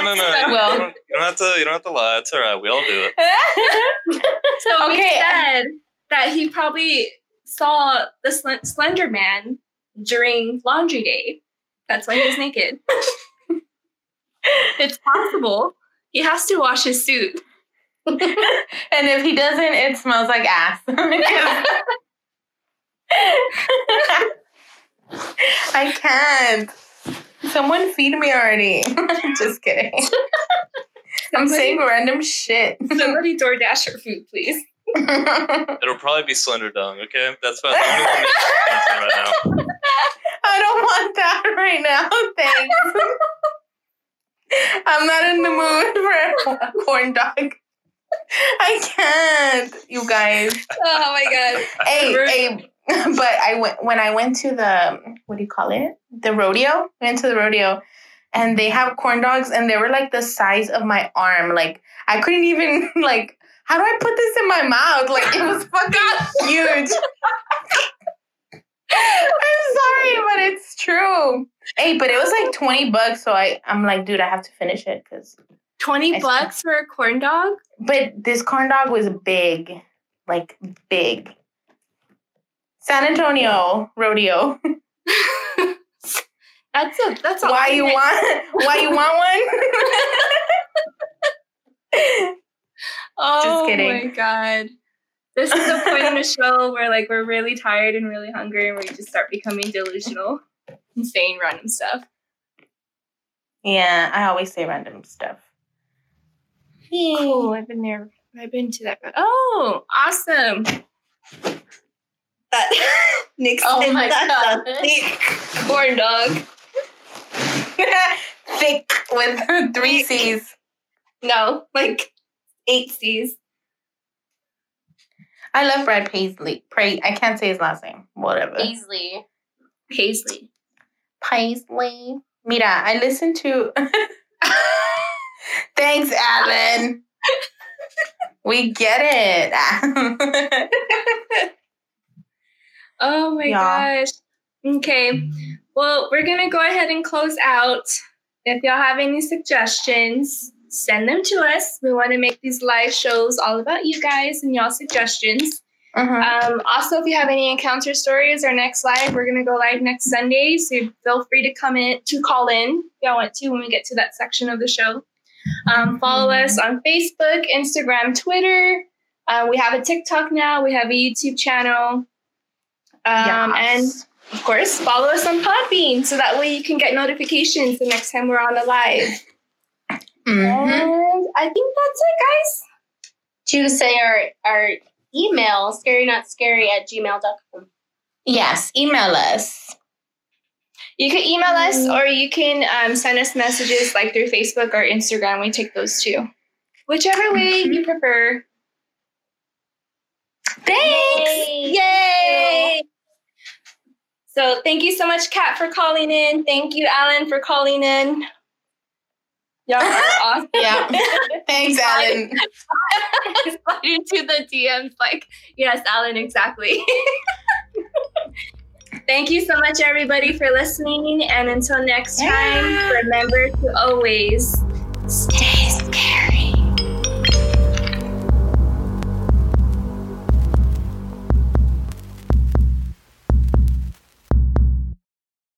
no, no. you, Well- don't, you don't have to. You don't have to lie. It's all right. We all do it. So we Okay. Um, said that he probably saw the Slen- Slender Man during laundry day. That's why he's naked. it's possible. He has to wash his suit. and if he doesn't, it smells like ass. I can't. Someone feed me already. Just kidding. I'm saying random shit. Somebody DoorDash her food, please. It'll probably be Slender Dong. Okay, that's about the only thing right now. I don't want that right now. Thanks. I'm not in the mood for a corn dog. I can't, you guys. Oh my god. Hey, Rude. hey, but I went when I went to the what do you call it? The rodeo. I went to the rodeo, and they have corn dogs, and they were like the size of my arm. Like I couldn't even like. How do I put this in my mouth? Like it was fucking huge. I'm sorry, but it's true. Hey, but it was like twenty bucks, so I I'm like, dude, I have to finish it because. 20 I bucks for a corn dog? But this corn dog was big, like big. San Antonio rodeo. that's a that's a Why you want? Why you want one? Oh kidding. my god. This is the point in the show where like we're really tired and really hungry and we just start becoming delusional and saying random stuff. yeah, I always say random stuff. Cool. I've been there. I've been to that. Oh, awesome. That Nick Oh said my that's God. a thick corn dog. Thick with three C's. No, like eight C's. I love Brad Paisley. Pray I can't say his last name. Whatever. Paisley. Paisley. Paisley. Mira, I listened to. Thanks, Alan. we get it. Oh my Yeah. gosh. Okay. Well, we're going to go ahead and close out. If y'all have any suggestions, send them to us. We want to make these live shows all about you guys and y'all suggestions. Mhm. Um, also, if you have any encounter stories, our next live, we're going to go live next Sunday. So feel free to come in, to call in if y'all want to when we get to that section of the show. Um, follow us on Facebook, Instagram, Twitter. Uh, we have a TikTok now. We have a YouTube channel. Um, And of course, follow us on Podbean so that way you can get notifications the next time we're on the live. Mhm. And I think that's it, guys. To say our our email, scary not scary at gmail.com. Yes, email us. You can email us or you can um, send us messages like through Facebook or Instagram. We take those too. Whichever way you prefer. Thanks. Yay! So thank you so much, Kat, for calling in. Thank you, Alan, for calling in. Y'all are awesome. Yeah. Thanks, Alan. Slide into the DMs like, yes, Alan, exactly. Thank you so much, everybody, for listening. And until next time, remember to always stay